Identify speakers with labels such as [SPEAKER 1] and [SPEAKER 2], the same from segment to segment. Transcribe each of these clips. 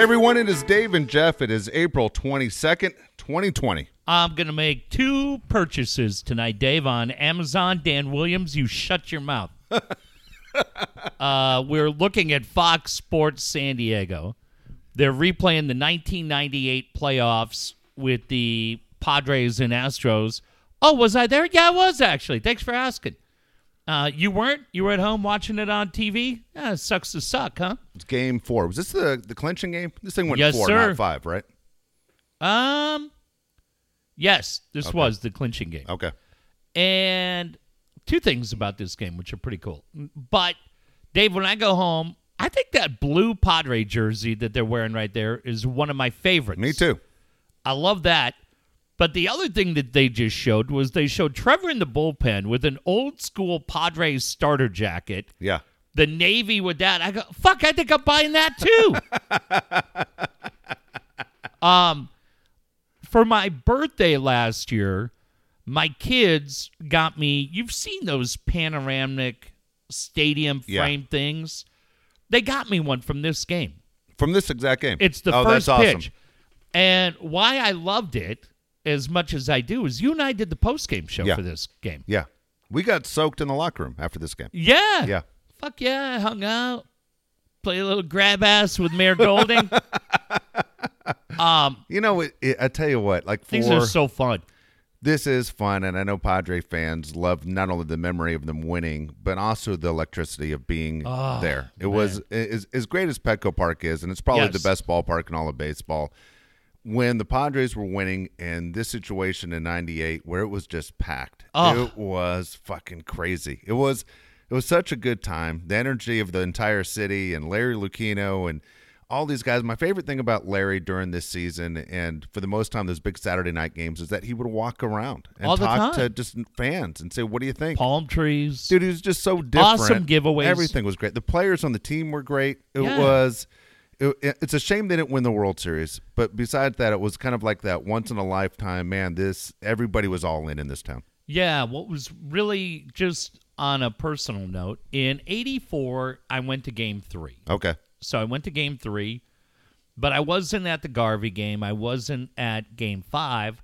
[SPEAKER 1] everyone, it is Dave and Jeff. It is April 22nd, 2020.
[SPEAKER 2] I'm going to make two purchases tonight, Dave, on Amazon. Dan Williams, you shut your mouth. uh, we're looking at Fox Sports San Diego. They're replaying the 1998 playoffs with the Padres and Astros. Oh, was I there? Yeah, I was actually. Thanks for asking. Uh, you weren't? You were at home watching it on TV? Yeah, it sucks to suck, huh?
[SPEAKER 1] It's game four. Was this the, the clinching game? This thing went
[SPEAKER 2] Yes,
[SPEAKER 1] four,
[SPEAKER 2] sir.
[SPEAKER 1] not five, right?
[SPEAKER 2] Um, yes, this
[SPEAKER 1] Okay.
[SPEAKER 2] was the clinching game.
[SPEAKER 1] Okay.
[SPEAKER 2] And two things about this game, which are pretty cool. But Dave, when I go home, I think that blue Padre jersey that they're wearing right there is one of my favorites.
[SPEAKER 1] Me too.
[SPEAKER 2] I love that. But the other thing that they just showed was they showed Trevor in the bullpen with an old school Padres starter jacket,
[SPEAKER 1] Yeah.
[SPEAKER 2] the navy with that. I go, fuck, I think I'm buying that too. um, for my birthday last year, my kids got me. You've seen those panoramic stadium
[SPEAKER 1] Yeah.
[SPEAKER 2] frame things. They got me one from this game.
[SPEAKER 1] From this exact game.
[SPEAKER 2] It's the
[SPEAKER 1] oh,
[SPEAKER 2] first
[SPEAKER 1] that's awesome.
[SPEAKER 2] pitch. And why I loved it as much as I do is you and I did the post game show
[SPEAKER 1] Yeah.
[SPEAKER 2] for this game.
[SPEAKER 1] Yeah. We got soaked in the locker room after this game.
[SPEAKER 2] Yeah.
[SPEAKER 1] Yeah.
[SPEAKER 2] Fuck yeah. I hung out. Play a little grab ass with Mayor Golding. um,
[SPEAKER 1] You know, it, it, I tell you what, like for
[SPEAKER 2] these are so fun.
[SPEAKER 1] this is fun, and I know Padre fans love not only the memory of them winning, but also the electricity of being
[SPEAKER 2] Oh,
[SPEAKER 1] there. It was as, as great as Petco Park is, and it's probably
[SPEAKER 2] Yes.
[SPEAKER 1] the best ballpark in all of baseball. When the Padres were winning, and this situation in '98, where it was just packed,
[SPEAKER 2] Oh.
[SPEAKER 1] it was fucking crazy. It was, it was such a good time. The energy of the entire city, and Larry Lucchino, and all these guys. My favorite thing about Larry during this season, and for the most time, those big Saturday night games, is that he would walk around and
[SPEAKER 2] All
[SPEAKER 1] talk to just fans and say, "What do you think?"
[SPEAKER 2] Palm trees.
[SPEAKER 1] Dude, he was just so different.
[SPEAKER 2] Awesome giveaways.
[SPEAKER 1] Everything was great. The players on the team were great. It
[SPEAKER 2] Yeah.
[SPEAKER 1] was. It, it's a shame they didn't win the World Series, but besides that, it was kind of like that once in a lifetime. Man, this everybody was all in in this town.
[SPEAKER 2] Yeah, what was really just on a personal note, in 84, I went to game three.
[SPEAKER 1] Okay,
[SPEAKER 2] So I went to game three, but I wasn't at the Garvey game. I wasn't at game five,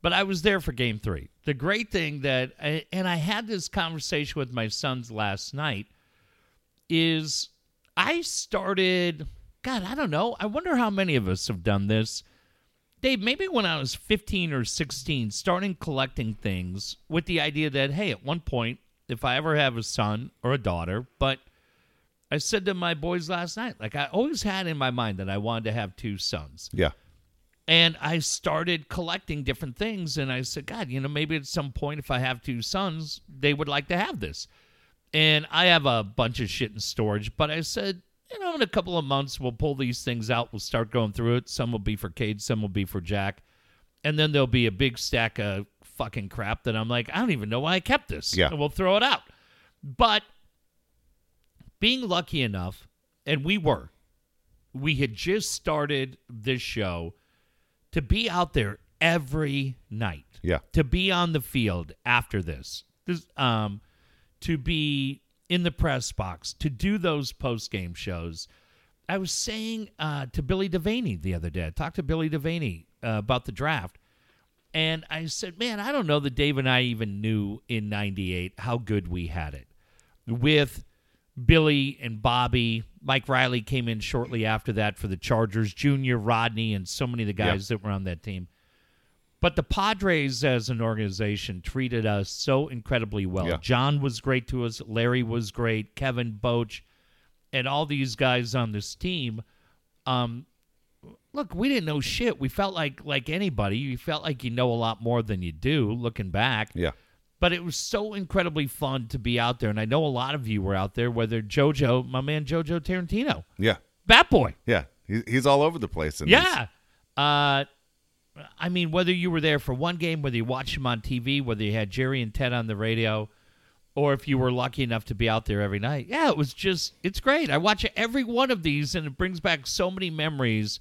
[SPEAKER 2] but I was there for game three. The great thing that, and I had this conversation with my sons last night, is I started, God, I don't know. I wonder how many of us have done this. Dave, maybe when I was 15 or 16, starting collecting things with the idea that, hey, at one point, if I ever have a son or a daughter, but I said to my boys last night, like I always had in my mind that I wanted to have two sons.
[SPEAKER 1] yeah,
[SPEAKER 2] And I started collecting different things. And I said, God, you know, maybe at some point, if I have two sons, they would like to have this. And I have a bunch of shit in storage. But I said, you know, in a couple of months, we'll pull these things out. We'll start going through it. Some will be for Cade, some will be for Jack. And then there'll be a big stack of fucking crap that I'm like, I don't even know why I kept this.
[SPEAKER 1] Yeah.
[SPEAKER 2] And we'll throw it out. But being lucky enough, and we were, we had just started this show to be out there every night,
[SPEAKER 1] yeah,
[SPEAKER 2] to be on the field after this, this um, to be in the press box, to do those post game shows. I was saying uh, to Billy Devaney the other day. I talked to Billy Devaney uh, about the draft, and I said, "Man, I don't know that Dave and I even knew in '98 how good we had it with Billy and Bobby. Mike Riley came in shortly after that for the Chargers. Junior Rodney and so many of the guys that were on that team. But the Padres as an organization treated us so incredibly well.
[SPEAKER 1] Yeah.
[SPEAKER 2] John was great to us. Larry was great. Kevin Bochy, and all these guys on this team. Um, look, we didn't know shit. We felt like like anybody. You felt like you know a lot more than you do. Looking back,
[SPEAKER 1] yeah,
[SPEAKER 2] but it was so incredibly fun to be out there. And I know a lot of you were out there, whether JoJo, my man JoJo Tarantino,
[SPEAKER 1] yeah,
[SPEAKER 2] Bat Boy.
[SPEAKER 1] yeah. He's all over the place.
[SPEAKER 2] Yeah. Uh, I mean, whether you were there for one game, whether you watched him on TV, whether you had Jerry and Ted on the radio, or if you were lucky enough to be out there every night. Yeah, it was just, it's great. I watch every one of these, and it brings back so many memories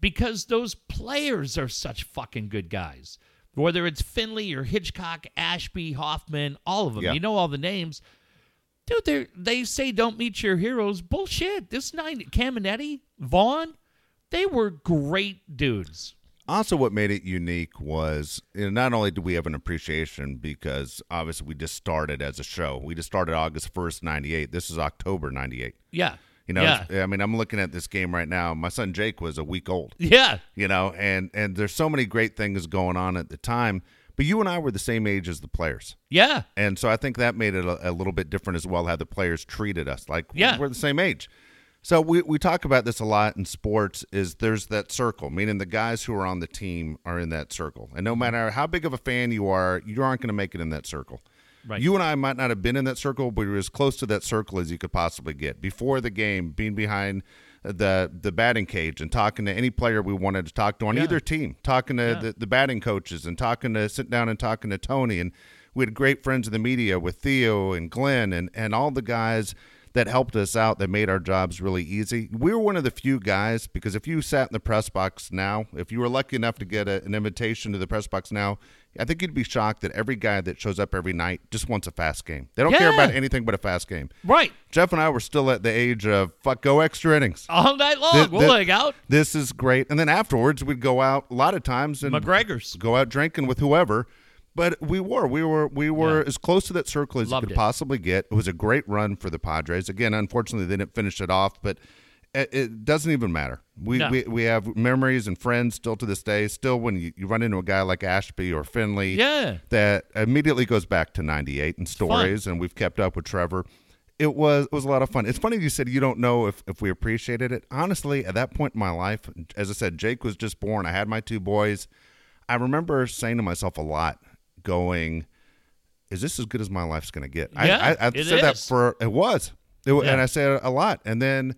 [SPEAKER 2] because those players are such fucking good guys. Whether it's Finley or Hitchcock, Ashby, Hoffman, all of them.
[SPEAKER 1] Yeah.
[SPEAKER 2] You know all the names. Dude, they they say don't meet your heroes. Bullshit. This nine Caminiti, Vaughn, They were great dudes.
[SPEAKER 1] Also, what made it unique was you know, not only do we have an appreciation because obviously we just started as a show. We just started August 1st, 98. This is October 98.
[SPEAKER 2] Yeah.
[SPEAKER 1] You know,
[SPEAKER 2] yeah.
[SPEAKER 1] I mean, I'm looking at this game right now. My son Jake was a week old.
[SPEAKER 2] Yeah.
[SPEAKER 1] you know and and there's so many great things going on at the time but you and i were the same age as the players
[SPEAKER 2] Yeah.
[SPEAKER 1] and so i think that made it a, a little bit different as well how the players treated us like
[SPEAKER 2] Yeah.
[SPEAKER 1] we're the same age so we, we talk about this a lot in sports is there's that circle meaning the guys who are on the team are in that circle and no matter how big of a fan you are you aren't going to make it in that circle
[SPEAKER 2] Right.
[SPEAKER 1] you and I might not have been in that circle, but we were as close to that circle as you could possibly get. Before the game, being behind uh, the the batting cage and talking to any player we wanted to talk to on
[SPEAKER 2] Yeah.
[SPEAKER 1] either team, talking to
[SPEAKER 2] Yeah.
[SPEAKER 1] the, the batting coaches and talking to sit down and talking to Tony. And we had great friends in the media with Theo and Glenn and, and all the guys that helped us out that made our jobs really easy. We were one of the few guys because if you sat in the press box now, if you were lucky enough to get a, an invitation to the press box now, I think you'd be shocked that every guy that shows up every night just wants a fast game. They don't care about anything but a fast game.
[SPEAKER 2] Right.
[SPEAKER 1] Jeff and I were still at the age of fuck go extra innings.
[SPEAKER 2] All night long.
[SPEAKER 1] Th-
[SPEAKER 2] we'll hang out.
[SPEAKER 1] This is great. And then afterwards we'd go out a lot of times and
[SPEAKER 2] McGregor's.
[SPEAKER 1] go out drinking with whoever. But we were, we were, we were
[SPEAKER 2] Yeah.
[SPEAKER 1] as close to that circle as
[SPEAKER 2] Loved
[SPEAKER 1] you could
[SPEAKER 2] it.
[SPEAKER 1] possibly get. It was a great run for the Padres. Again, unfortunately, they didn't finish it off, but it, it doesn't even matter. We,
[SPEAKER 2] No.
[SPEAKER 1] we we have memories and friends still to this day. Still, when you, you run into a guy like Ashby or Finley,
[SPEAKER 2] Yeah.
[SPEAKER 1] that immediately goes back to '98 and stories, and we've kept up with Trevor. It was it was a lot of fun. It's funny you said you don't know if, if we appreciated it. Honestly, at that point in my life, as I said, Jake was just born. I had my two boys. I remember saying to myself a lot, going, "Is this as good as my life's going to get?"
[SPEAKER 2] Yeah,
[SPEAKER 1] I, I, I said that for it was, it,
[SPEAKER 2] Yeah.
[SPEAKER 1] and I said it a lot. And then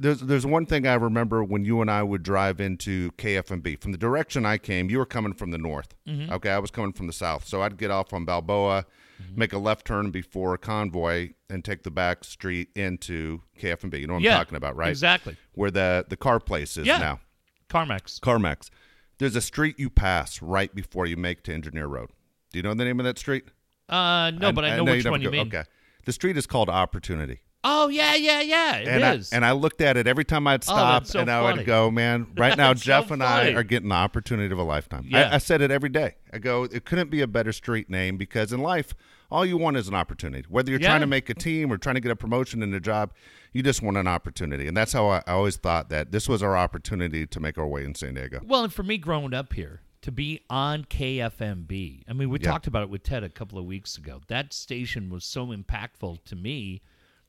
[SPEAKER 1] there's there's one thing I remember when you and I would drive into KFMB from the direction I came. You were coming from the north.
[SPEAKER 2] Mm-hmm.
[SPEAKER 1] Okay, I was coming from the south, so I'd get off on Balboa,
[SPEAKER 2] Mm-hmm.
[SPEAKER 1] make a left turn before a Convoy, and take the back street into KFMB. You know what
[SPEAKER 2] yeah.
[SPEAKER 1] I'm talking about, right?
[SPEAKER 2] Exactly.
[SPEAKER 1] Where the the car place is
[SPEAKER 2] Yeah.
[SPEAKER 1] now.
[SPEAKER 2] CarMax.
[SPEAKER 1] CarMax. There's a street you pass right before you make to Engineer Road. Do you know the name of that street?
[SPEAKER 2] Uh, no, but I know which
[SPEAKER 1] never
[SPEAKER 2] one you
[SPEAKER 1] go-
[SPEAKER 2] mean.
[SPEAKER 1] Okay. The street is called Opportunity.
[SPEAKER 2] Oh yeah, yeah, yeah. It is.
[SPEAKER 1] and I, and I looked at it every time I'd
[SPEAKER 2] Oh,
[SPEAKER 1] stop
[SPEAKER 2] that's so
[SPEAKER 1] and I
[SPEAKER 2] funny.
[SPEAKER 1] would go, man, right now
[SPEAKER 2] That's so
[SPEAKER 1] Jeff and I are getting the opportunity of a lifetime.
[SPEAKER 2] Yeah.
[SPEAKER 1] I, I said it every day. I go, it couldn't be a better street name because in life, all you want is an opportunity. Whether you're
[SPEAKER 2] Yeah.
[SPEAKER 1] trying to make a team or trying to get a promotion in a job, you just want an opportunity. And that's how I, I always thought that this was our opportunity to make our way in San Diego.
[SPEAKER 2] Well, and for me growing up here, to be on KFMB, I mean, we
[SPEAKER 1] Yeah.
[SPEAKER 2] talked about it with Ted a couple of weeks ago. That station was so impactful to me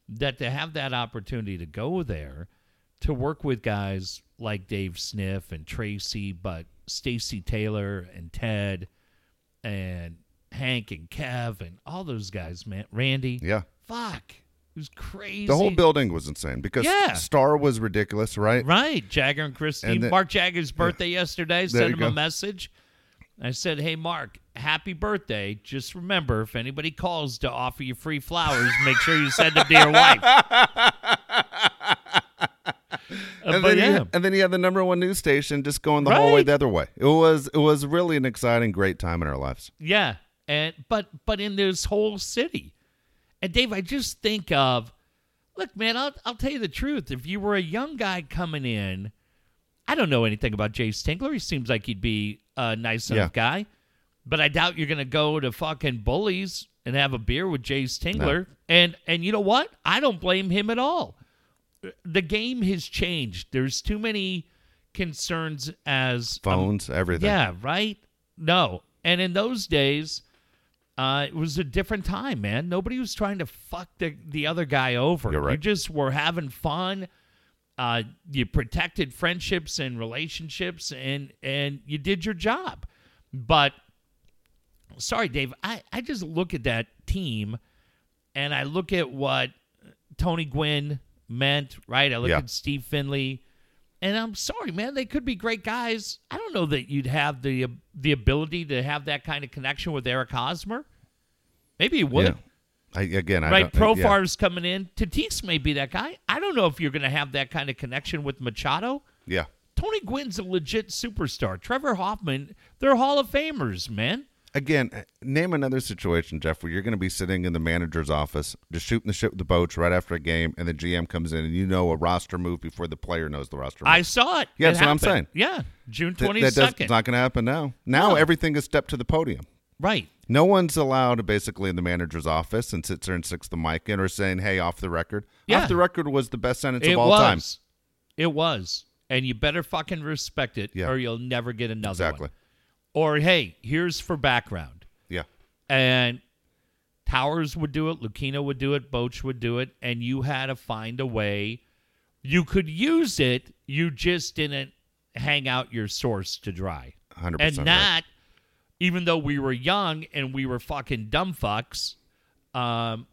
[SPEAKER 2] that to have that opportunity to go there, to work with guys like Dave Sniff and Tracy, but Stacy Taylor and Ted and Hank and Kev and all those guys, man, Randy.
[SPEAKER 1] Yeah.
[SPEAKER 2] Fuck. It was crazy.
[SPEAKER 1] The whole building was insane because
[SPEAKER 2] Yeah.
[SPEAKER 1] Star was ridiculous, right?
[SPEAKER 2] Right, Jagger and Christine.
[SPEAKER 1] And
[SPEAKER 2] Mark Jagger's birthday yesterday.
[SPEAKER 1] There
[SPEAKER 2] Sent him a message. I said, "Hey, Mark, happy birthday! Just remember, if anybody calls to offer you free flowers, make sure you send them to your wife." Uh,
[SPEAKER 1] and then,
[SPEAKER 2] yeah,
[SPEAKER 1] you, and then you had the number one news station just going the whole way the other way. It was it was really an exciting, great time in our lives.
[SPEAKER 2] yeah, and but but in this whole city, and Dave, I just think of, look, man, I'll I'll tell you the truth. If you were a young guy coming in, I don't know anything about Jay Stinkler. He seems like he'd be a nice enough guy, but I doubt you're gonna go to fucking Bullies and have a beer with Jay Stingler. And and you know what? I don't blame him at all. The game has changed. There's too many concerns as
[SPEAKER 1] Phones, everything.
[SPEAKER 2] yeah, right? No. And in those days, uh, it was a different time, man. Nobody was trying to fuck the, the other guy over.
[SPEAKER 1] You're right.
[SPEAKER 2] You just were having fun. Uh, you protected friendships and relationships and and you did your job. But sorry, Dave, I, I just look at that team and I look at what Tony Gwynn meant, right? I look
[SPEAKER 1] Yeah.
[SPEAKER 2] at Steve Finley, and I'm sorry, man. They could be great guys. I don't know that you'd have the the ability to have that kind of connection with Eric Hosmer. Maybe he would.
[SPEAKER 1] Yeah. I, again, I
[SPEAKER 2] Right,
[SPEAKER 1] don't, yeah.
[SPEAKER 2] Profar's coming in. Tatis may be that guy. I don't know if you're going to have that kind of connection with Machado.
[SPEAKER 1] Yeah.
[SPEAKER 2] Tony Gwynn's a legit superstar. Trevor Hoffman, they're Hall of Famers, man.
[SPEAKER 1] Again, uh, name another situation, Jeff, where you're going to be sitting in the manager's office, just shooting the shit with the boats right after a game, and the GM comes in and you know a roster move before the player knows the roster move.
[SPEAKER 2] I saw it.
[SPEAKER 1] Yeah,
[SPEAKER 2] It
[SPEAKER 1] that's what I'm saying.
[SPEAKER 2] Yeah, June
[SPEAKER 1] Th-
[SPEAKER 2] twenty
[SPEAKER 1] that does,
[SPEAKER 2] second.
[SPEAKER 1] it's not going to happen now. Now
[SPEAKER 2] No.
[SPEAKER 1] everything is stepped to the podium.
[SPEAKER 2] right.
[SPEAKER 1] No one's allowed basically in the manager's office and sits there and sticks the mic in or saying, hey, off the record.
[SPEAKER 2] Yeah.
[SPEAKER 1] Off the record was the best sentence
[SPEAKER 2] It
[SPEAKER 1] of all
[SPEAKER 2] was.
[SPEAKER 1] time.
[SPEAKER 2] It was, and you better fucking respect it,
[SPEAKER 1] Yeah.
[SPEAKER 2] or you'll never get another one.
[SPEAKER 1] Exactly.
[SPEAKER 2] one. Or hey, here's for background.
[SPEAKER 1] Yeah.
[SPEAKER 2] and Towers would do it, Lucchino would do it, Bochy would do it, and you had to find a way. You could use it, you just didn't hang out your source to dry.
[SPEAKER 1] 100%
[SPEAKER 2] And
[SPEAKER 1] right.
[SPEAKER 2] Even though we were young and we were fucking dumb fucks, um,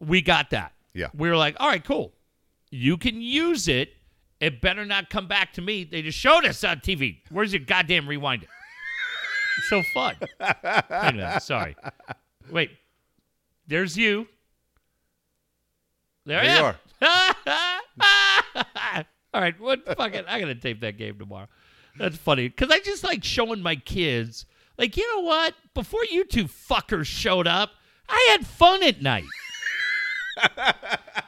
[SPEAKER 2] we got that.
[SPEAKER 1] Yeah.
[SPEAKER 2] We were like, all right, cool. You can use it. It better not come back to me. They just showed us on TV. Where's your goddamn rewind? It's so fun. Sorry. Wait. There's you. There,
[SPEAKER 1] There you
[SPEAKER 2] am. All right. What fucking? I gotta tape that game tomorrow. That's funny because I just like showing my kids. Like, you know what? Before you two fuckers showed up, I had fun at night.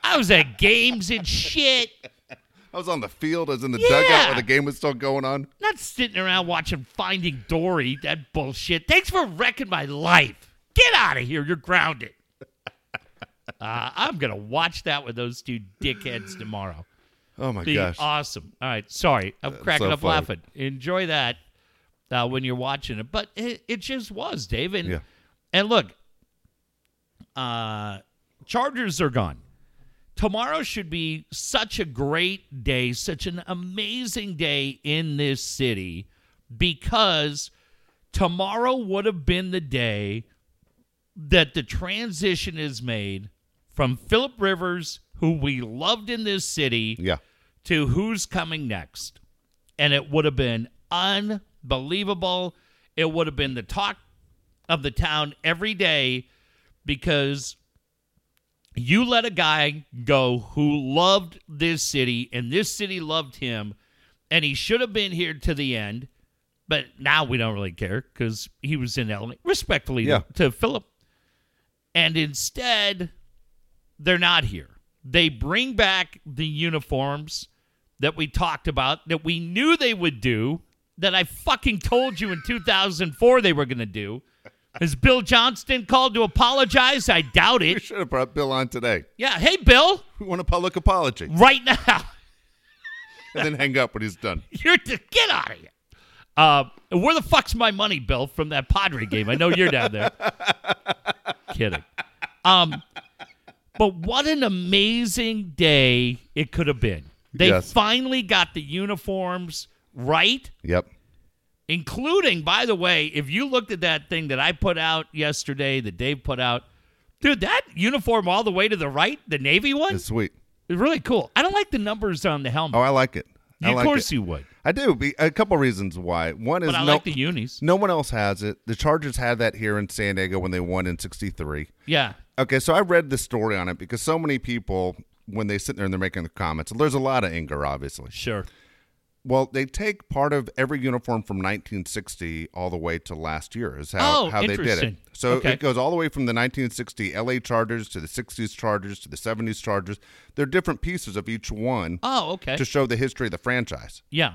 [SPEAKER 2] I was at games and shit.
[SPEAKER 1] I was on the field. I was in the
[SPEAKER 2] Yeah.
[SPEAKER 1] dugout where the game was still going on.
[SPEAKER 2] Not sitting around watching Finding Dory. That bullshit. Thanks for wrecking my life. Get out of here. You're grounded. Uh, I'm gonna watch that with those two dickheads tomorrow.
[SPEAKER 1] Oh, my
[SPEAKER 2] Be
[SPEAKER 1] gosh.
[SPEAKER 2] awesome. All right, sorry, I'm cracking
[SPEAKER 1] so
[SPEAKER 2] up
[SPEAKER 1] funny.
[SPEAKER 2] laughing. Enjoy that uh, when you're watching it, but it, it just was, Dave. And,
[SPEAKER 1] Yeah.
[SPEAKER 2] and look, uh, Chargers are gone. Tomorrow should be such a great day, such an amazing day in this city because tomorrow would have been the day that the transition is made from Philip Rivers, who we loved in this city,
[SPEAKER 1] Yeah.
[SPEAKER 2] to who's coming next. And it would have been unbelievable. It would have been the talk of the town every day because you let a guy go who loved this city and this city loved him and he should have been here to the end but now we don't really care because he was in LA respectfully to- to Philip. And instead they're not here. They bring back the uniforms that we talked about that we knew they would do that I fucking told you in 2004 they were going to do is Bill Johnston called to apologize I doubt
[SPEAKER 1] We
[SPEAKER 2] it
[SPEAKER 1] should have brought Bill on today.
[SPEAKER 2] yeah hey Bill
[SPEAKER 1] We want a public apology.
[SPEAKER 2] right now
[SPEAKER 1] And then hang up when he's done.
[SPEAKER 2] You're to get out of here. Uh, where the fuck's my money, Bill, from that Padre game? I know you're down there. Kidding. Um, but what an amazing day it could have been. They
[SPEAKER 1] Yes.
[SPEAKER 2] finally got the uniforms right,
[SPEAKER 1] Yep.
[SPEAKER 2] including, by the way, if you looked at that thing that I put out yesterday, that Dave put out, dude, that uniform all the way to the right, the Navy one,
[SPEAKER 1] It's sweet.
[SPEAKER 2] It's really cool. I don't like the numbers on the helmet.
[SPEAKER 1] Oh, I like it. I
[SPEAKER 2] of
[SPEAKER 1] like
[SPEAKER 2] course
[SPEAKER 1] it.
[SPEAKER 2] you would.
[SPEAKER 1] I do. Be, a couple reasons why. One is
[SPEAKER 2] But I
[SPEAKER 1] no,
[SPEAKER 2] like the unis.
[SPEAKER 1] no one else has it. The Chargers had that here in San Diego when they won in 63.
[SPEAKER 2] Yeah.
[SPEAKER 1] Okay, so I read the story on it because so many people, when they sit there and they're making the comments, there's a lot of anger, obviously.
[SPEAKER 2] Sure.
[SPEAKER 1] Well, they take part of every uniform from 1960 all the way to last year is how,
[SPEAKER 2] Oh,
[SPEAKER 1] how they did it. So
[SPEAKER 2] Okay.
[SPEAKER 1] it goes all the way from the 1960 LA Chargers to the 60s Chargers to the 70s Chargers. They're different pieces of each one
[SPEAKER 2] Oh, okay.
[SPEAKER 1] to show the history of the franchise.
[SPEAKER 2] yeah.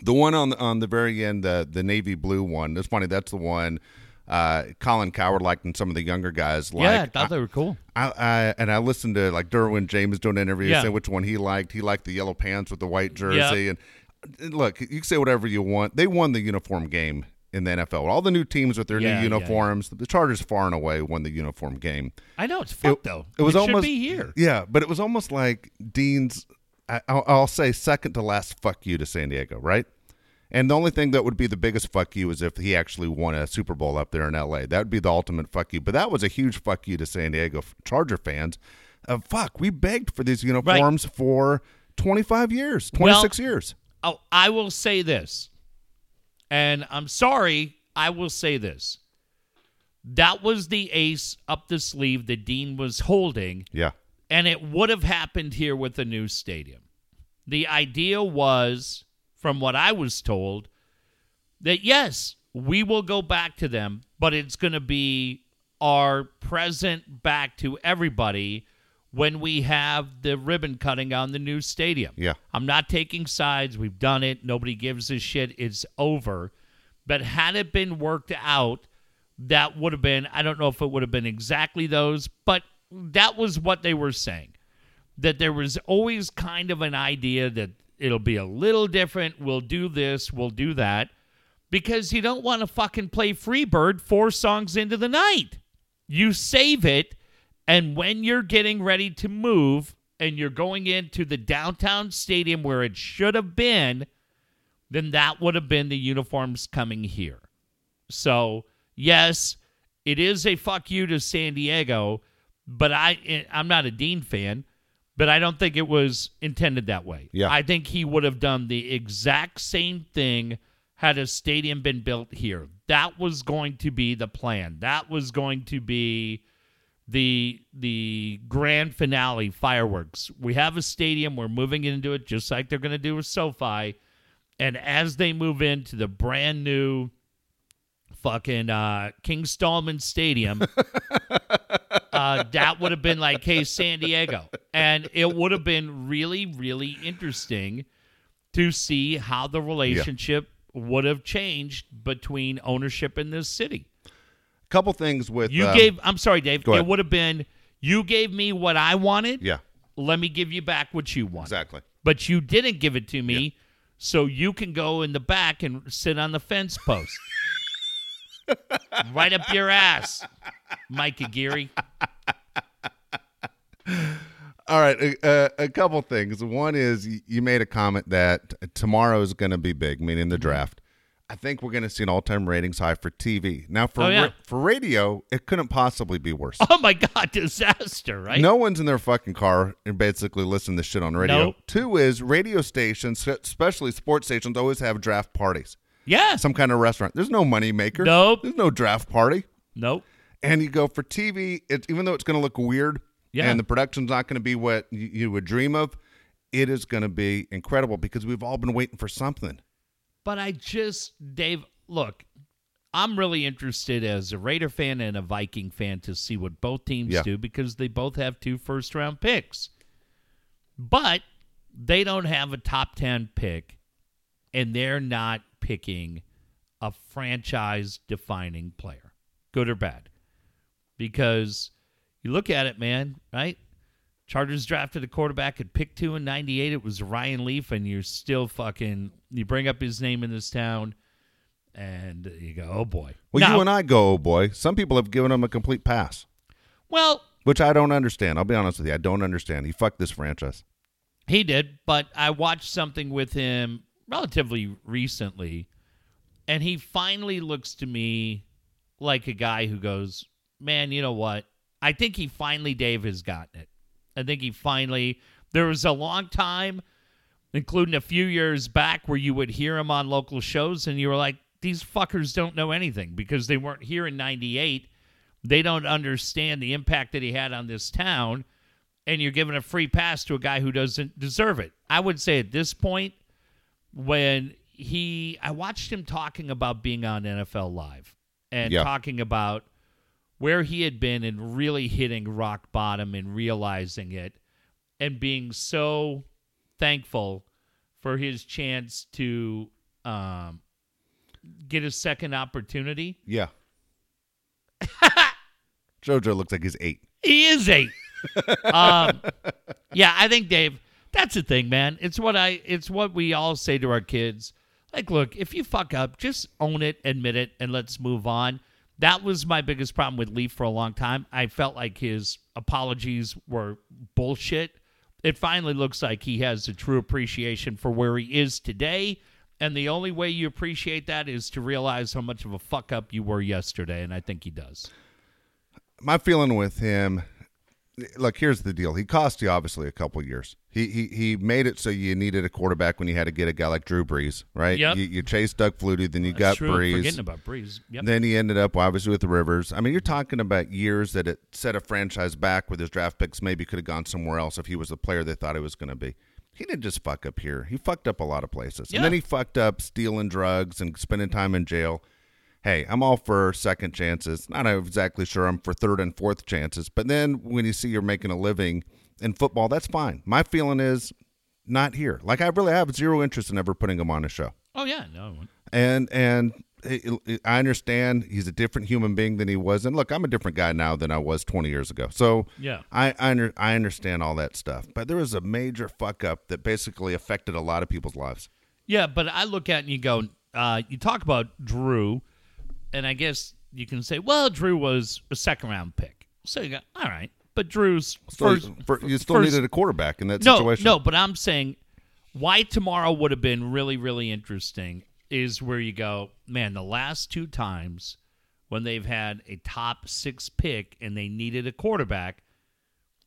[SPEAKER 1] The one on the, on the very end, the the navy blue one. It's funny. That's the one uh, Colin Cowherd liked, and some of the younger guys like.
[SPEAKER 2] yeah, I thought they were cool.
[SPEAKER 1] I, I and I listened to like Derwin James doing interviews
[SPEAKER 2] Yeah.
[SPEAKER 1] saying which one he liked. He liked the yellow pants with the white jersey. And, and look, you can say whatever you want. They won the uniform game in the NFL. All the new teams with their
[SPEAKER 2] Yeah, yeah,
[SPEAKER 1] new
[SPEAKER 2] yeah.
[SPEAKER 1] uniforms. The Chargers far and away won the uniform game.
[SPEAKER 2] I know it's fucked
[SPEAKER 1] It-
[SPEAKER 2] though.
[SPEAKER 1] it was
[SPEAKER 2] should
[SPEAKER 1] almost-
[SPEAKER 2] be here.
[SPEAKER 1] Yeah, but it was almost like Dean's. I, I'll, I'll say second to last fuck you to San Diego, right? And the only thing that would be the biggest fuck you is if he actually won a Super Bowl up there in L.A. That would be the ultimate fuck you. But that was a huge fuck you to San Diego Charger fans. Uh, fuck, we begged for these uniforms for 25 years, 26 years.
[SPEAKER 2] Oh, I will say this, and I'm sorry, I will say this. That was the ace up the sleeve that Dean was holding,
[SPEAKER 1] Yeah.
[SPEAKER 2] and it would have happened here with the new stadium. The idea was, from what I was told, that yes, we will go back to them, but it's going to be our present back to everybody when we have the ribbon cutting on the new stadium.
[SPEAKER 1] Yeah.
[SPEAKER 2] I'm not taking sides. We've done it. Nobody gives a shit. It's over. But had it been worked out, that would have been, I don't know if it would have been exactly those, but that was what they were saying. That there was always kind of an idea that it'll be a little different. We'll do this, we'll do that. Because you don't want to fucking play Freebird four songs into the night. You save it, and when you're getting ready to move and you're going into the downtown stadium where it should have been, then that would have been the uniforms coming here. So, yes, it is a fuck you to San Diego, but I eh, I'm not a Dean fan, but I don't think it was intended that way.
[SPEAKER 1] Yeah.
[SPEAKER 2] I think he would have done the exact same thing had a stadium been built here. That was going to be the plan. That was going to be the the grand finale fireworks. We have a stadium, we're moving into it just like they're going to do with SoFi. And as they move into the brand new fucking uh, King Stallman Stadium, uh, that would have been like, hey, San Diego. And it would have been really, really interesting to see how the relationship would have changed between ownership in this city.
[SPEAKER 1] Couple things with
[SPEAKER 2] You
[SPEAKER 1] um,
[SPEAKER 2] gave, I'm sorry, Dave, it would have been, you gave me what I wanted.
[SPEAKER 1] Yeah,
[SPEAKER 2] Let me give you back what you want.
[SPEAKER 1] exactly.
[SPEAKER 2] But you didn't give it to me, so you can go in the back and sit on the fence post. right up your ass, Mike Aguirre.
[SPEAKER 1] All right, uh, a couple things. One is you made a comment that tomorrow is going to be big, meaning the draft. I think we're going to see an all-time ratings high for TV. Now, for
[SPEAKER 2] Oh, yeah.
[SPEAKER 1] ra- for radio, it couldn't possibly be worse.
[SPEAKER 2] Oh my God, disaster, right?
[SPEAKER 1] No one's in their fucking car and basically listening to shit on radio.
[SPEAKER 2] Nope.
[SPEAKER 1] Two is radio stations, especially sports stations, always have draft parties.
[SPEAKER 2] Yeah.
[SPEAKER 1] Some kind of restaurant. There's no money maker.
[SPEAKER 2] Nope.
[SPEAKER 1] There's no draft party.
[SPEAKER 2] Nope.
[SPEAKER 1] And you go for TV, it, even though it's going to look weird
[SPEAKER 2] Yeah.
[SPEAKER 1] and the production's not going to be what you, you would dream of, it is going to be incredible because we've all been waiting for something.
[SPEAKER 2] But I just, Dave, look, I'm really interested as a Raider fan and a Viking fan to see what both teams
[SPEAKER 1] Yeah.
[SPEAKER 2] do because they both have two first round picks. But they don't have a top 10 pick, and they're not picking a franchise defining player, good or bad. Because you look at it, man, right? Chargers drafted a quarterback at pick two in '98. It was Ryan Leaf, and you're still fucking. You bring up his name in this town, and you go, "Oh boy."
[SPEAKER 1] Well,
[SPEAKER 2] Now-
[SPEAKER 1] you and I go, oh boy. Some people have given him a complete pass,
[SPEAKER 2] well,
[SPEAKER 1] which I don't understand. I'll be honest with you. I don't understand. He fucked this franchise.
[SPEAKER 2] he did, but I watched something with him relatively recently, and he finally looks to me like a guy who goes, "Man, you know what? I think he finally, Dave, has gotten it. I think he finally. There was a long time." including a few years back where you would hear him on local shows and you were like, these fuckers don't know anything because they weren't here in 98. They don't understand the impact that he had on this town. And you're giving a free pass to a guy who doesn't deserve it. I would say at this point, when he, I watched him talking about being on NFL Live and
[SPEAKER 1] Yeah.
[SPEAKER 2] talking about where he had been and really hitting rock bottom and realizing it and being so thankful for his chance to um, get a second opportunity.
[SPEAKER 1] Yeah. JoJo looks like he's eight.
[SPEAKER 2] He is eight. um, yeah, I think Dave. That's the thing, man. It's what I. It's what we all say to our kids. Like, look, if you fuck up, just own it, admit it, and let's move on. That was my biggest problem with Leaf for a long time. I felt like his apologies were bullshit. It finally looks like he has a true appreciation for where he is today. And the only way you appreciate that is to realize how much of a fuck up you were yesterday. And I think he does.
[SPEAKER 1] my feeling with him look here's the deal he cost you obviously a couple years he, he he made it so you needed a quarterback when you had to get a guy like drew brees right
[SPEAKER 2] Yep.
[SPEAKER 1] you, you chased doug flutie then you
[SPEAKER 2] That's
[SPEAKER 1] got
[SPEAKER 2] true.
[SPEAKER 1] brees
[SPEAKER 2] Forgetting about Brees. Yep.
[SPEAKER 1] then he ended up obviously with the rivers i mean you're talking about years that it set a franchise back with his draft picks maybe could have gone somewhere else if he was the player they thought he was going to be he didn't just fuck up here he fucked up a lot of places
[SPEAKER 2] Yeah.
[SPEAKER 1] and then he fucked up stealing drugs and spending time in jail hey, I'm all for second chances. Not exactly sure I'm for third and fourth chances, but then when you see you're making a living in football, that's fine. My feeling is not here. Like I really have zero interest in ever putting him on a show.
[SPEAKER 2] Oh yeah, no.
[SPEAKER 1] And and I understand he's a different human being than he was. And look, I'm a different guy now than I was 20 years ago. So
[SPEAKER 2] Yeah.
[SPEAKER 1] I I, under, I understand all that stuff. But there was a major fuck up that basically affected a lot of people's lives.
[SPEAKER 2] Yeah, but I look at it and you go, uh, you talk about Drew, and I guess you can say, well, Drew was a second round pick. So you go, all right, but Drew's first.
[SPEAKER 1] for, you still
[SPEAKER 2] first-
[SPEAKER 1] needed a quarterback in that
[SPEAKER 2] no,
[SPEAKER 1] situation.
[SPEAKER 2] no, but I'm saying why tomorrow would have been really, really interesting is where you go, man, the last two times when they've had a top six pick and they needed a quarterback,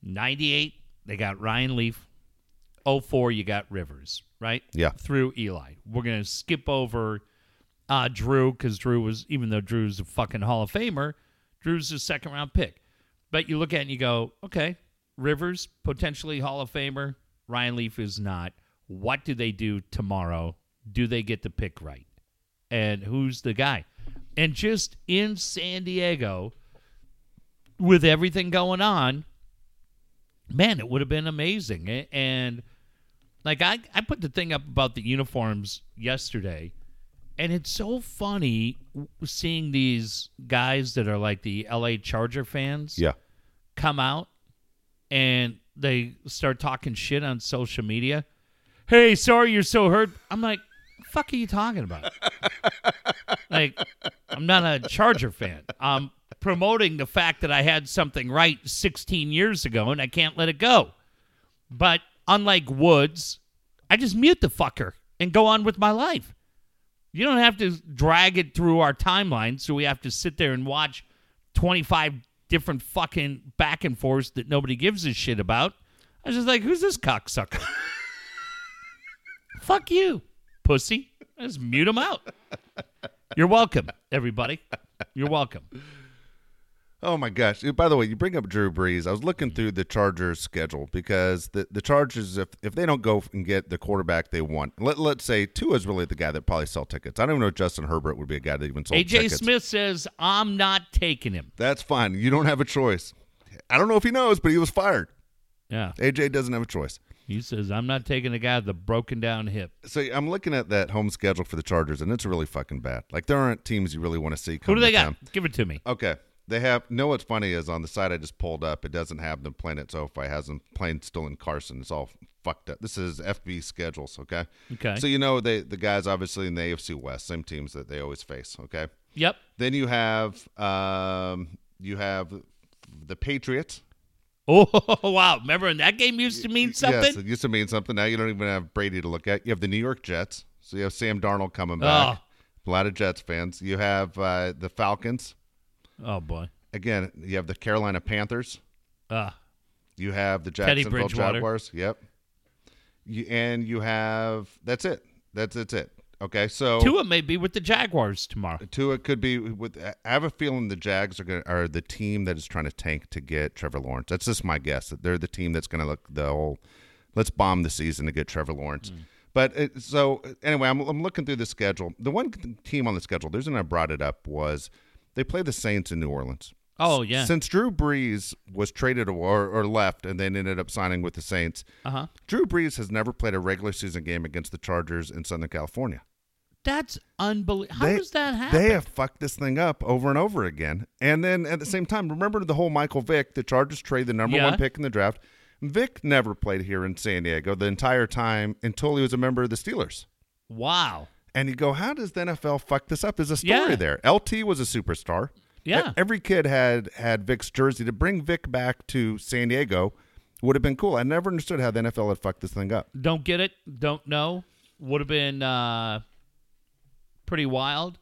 [SPEAKER 2] 98, they got Ryan Leaf. 04, you got Rivers, right?
[SPEAKER 1] Yeah.
[SPEAKER 2] Through Eli. We're going to skip over uh, Drew because Drew was, even though Drew's a fucking Hall of Famer, Drew's a second round pick. But you look at it and you go, okay, Rivers, potentially Hall of Famer. Ryan Leaf is not. What do they do tomorrow? Do they get the pick right? And who's the guy? And just in San Diego, with everything going on, man, it would have been amazing. And like I, I put the thing up about the uniforms yesterday, and it's so funny seeing these guys that are like the LA Charger fans
[SPEAKER 1] Yeah.
[SPEAKER 2] come out and they start talking shit on social media. Hey, sorry you're so hurt. I'm like, fuck are you talking about? like, I'm not a Charger fan. I'm promoting the fact that I had something right 16 years ago and I can't let it go. But unlike Woods, I just mute the fucker and go on with my life. You don't have to drag it through our timeline, so we have to sit there and watch 25 different fucking back and forths that nobody gives a shit about. I was just like, who's this cocksucker? Fuck you, pussy. Just mute him out. You're welcome, everybody. You're welcome.
[SPEAKER 1] Oh my gosh! By the way, you bring up Drew Brees. I was looking through the Chargers' schedule because the the Chargers, if if they don't go and get the quarterback they want, let let's say Tua is really the guy that probably sell tickets. I don't even know if Justin Herbert would be a guy that even sold tickets.
[SPEAKER 2] AJ
[SPEAKER 1] tickets.
[SPEAKER 2] Smith says, I'm not taking him.
[SPEAKER 1] That's fine. You don't have a choice. I don't know if he knows, but he was fired.
[SPEAKER 2] Yeah.
[SPEAKER 1] AJ doesn't have a choice.
[SPEAKER 2] He says, I'm not taking a guy with a broken down hip.
[SPEAKER 1] So I'm looking at that home schedule for the Chargers, and it's really fucking bad. Like there aren't teams you really want to see.
[SPEAKER 2] Who do they got? Give it to me.
[SPEAKER 1] Okay. They have. You know what's funny is on the side I just pulled up, it doesn't have them playing at SoFi. It has them playing still in Carson. It's all fucked up. This is FB schedules. Okay.
[SPEAKER 2] Okay.
[SPEAKER 1] So you know they the guys obviously in the AFC West, same teams that they always face. Okay.
[SPEAKER 2] Yep.
[SPEAKER 1] Then you have um you have the Patriots.
[SPEAKER 2] Oh, wow. Remember when that game used to mean something?
[SPEAKER 1] Yes, it used to mean something. Now you don't even have Brady to look at. You have the New York Jets. So you have Sam Darnold coming back. A lot of Jets fans. You have uh, the Falcons.
[SPEAKER 2] Oh, boy.
[SPEAKER 1] Again, you have the Carolina Panthers.
[SPEAKER 2] Uh,
[SPEAKER 1] You have the Jacksonville Jaguars. Yep. You, and you have that's it. That's it's it. Okay, so
[SPEAKER 2] Tua may be with the Jaguars tomorrow.
[SPEAKER 1] Tua could be with. I have a feeling the Jags are going are the team that is trying to tank to get Trevor Lawrence. That's just my guess. That they're the team that's going to look the whole. Let's bomb the season to get Trevor Lawrence. But it, so anyway, I'm, I'm looking through the schedule. The one team on the schedule, the reason I brought it up was they play the Saints in New Orleans.
[SPEAKER 2] Oh, yeah.
[SPEAKER 1] Since Drew Brees was traded or, or left and then ended up signing with the Saints,
[SPEAKER 2] Uh huh.
[SPEAKER 1] Drew Brees has never played a regular season game against the Chargers in Southern California.
[SPEAKER 2] That's unbelievable. How
[SPEAKER 1] They-
[SPEAKER 2] does that happen?
[SPEAKER 1] They have fucked this thing up over and over again. And then at the same time, remember the whole Michael Vick, the Chargers trade the number
[SPEAKER 2] Yeah.
[SPEAKER 1] one pick in the draft. Vick never played here in San Diego the entire time until he was a member of the Steelers.
[SPEAKER 2] wow.
[SPEAKER 1] And you go, how does the NFL fuck this up? There's a story
[SPEAKER 2] Yeah.
[SPEAKER 1] there. LT was a superstar.
[SPEAKER 2] Yeah.
[SPEAKER 1] Every kid had had Vick's jersey. To bring Vic back to San Diego would have been cool. I never understood how the NFL had fucked this thing up.
[SPEAKER 2] Don't get it. Don't know. Would have been uh, pretty wild.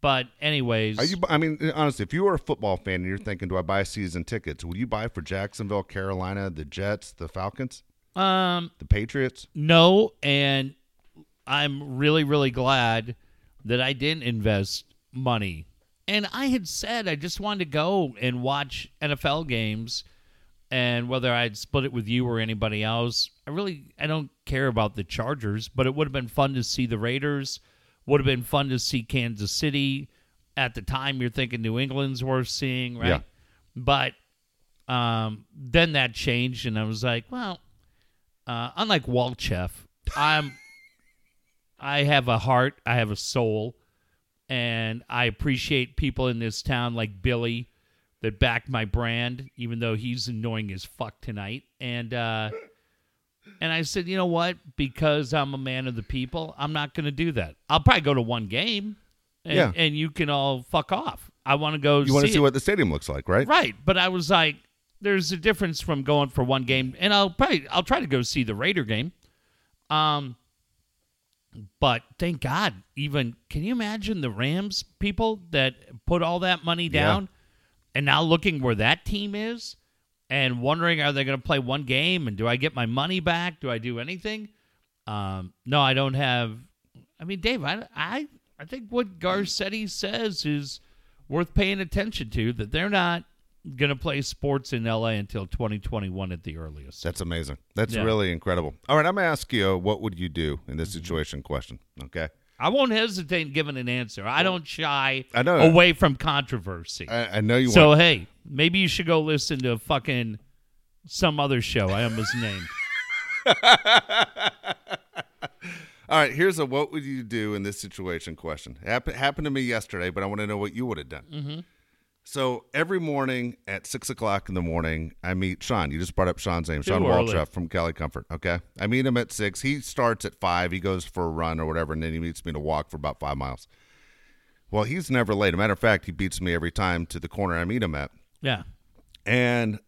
[SPEAKER 2] But anyways,
[SPEAKER 1] Are you? I mean, honestly, if you were a football fan and you're thinking, "Do I buy season tickets?" Would you buy for Jacksonville, Carolina, the Jets, the Falcons,
[SPEAKER 2] um,
[SPEAKER 1] the Patriots?
[SPEAKER 2] no, and I'm really, really glad that I didn't invest money. And I had said I just wanted to go and watch NFL games, and whether I'd split it with you or anybody else, I really I don't care about the Chargers, but it would have been fun to see the Raiders. Would have been fun to see Kansas City. at the time you're thinking New England's worth seeing, right?
[SPEAKER 1] Yeah.
[SPEAKER 2] But um, then that changed, and I was like, well, uh, unlike Walchef, I'm I have a heart, I have a soul, and I appreciate people in this town like Billy that back my brand, even though he's annoying as fuck tonight. And uh, and I said, you know what? Because I'm a man of the people, I'm not going to do that. I'll probably go to one game, and,
[SPEAKER 1] Yeah.
[SPEAKER 2] and you can all fuck off. I want to go.
[SPEAKER 1] You want to
[SPEAKER 2] see it.
[SPEAKER 1] what the stadium looks like, right?
[SPEAKER 2] Right, but I was like, there's a difference from going for one game, and I'll probably I'll try to go see the Raider game. Um, but thank God, even can you imagine the Rams people that put all that money
[SPEAKER 1] Yeah.
[SPEAKER 2] down, and now looking where that team is, and wondering are they going to play one game, and do I get my money back? Do I do anything? Um, no, I don't have. I mean, Dave, I I I think what Garcetti says is worth paying attention to. That they're not going to play sports in LA until 2021 at the earliest.
[SPEAKER 1] That's amazing. That's
[SPEAKER 2] Yeah.
[SPEAKER 1] really incredible. All right, I'm gonna ask you, what would you do in
[SPEAKER 2] Mm-hmm.
[SPEAKER 1] this situation? Question. Okay.
[SPEAKER 2] I won't hesitate in giving an answer. I don't shy
[SPEAKER 1] I know.
[SPEAKER 2] away from controversy.
[SPEAKER 1] I, I know you
[SPEAKER 2] so
[SPEAKER 1] want.
[SPEAKER 2] hey, maybe you should go listen to fucking some other show. I almost named.
[SPEAKER 1] All right, here's a what would you do in this situation question. Happen, happened to me yesterday, but I want to know what you would have done.
[SPEAKER 2] Mm-hmm.
[SPEAKER 1] So every morning at six o'clock in the morning, I meet Sean. You just brought up Sean's name,
[SPEAKER 2] Too
[SPEAKER 1] Sean
[SPEAKER 2] early.
[SPEAKER 1] From Cali Comfort. Okay, I meet him at six. He starts at five. He goes for a run or whatever, and then he meets me to walk for about five miles. Well, he's never late. A matter of fact, he beats me every time to the corner I meet him at.
[SPEAKER 2] Yeah.
[SPEAKER 1] And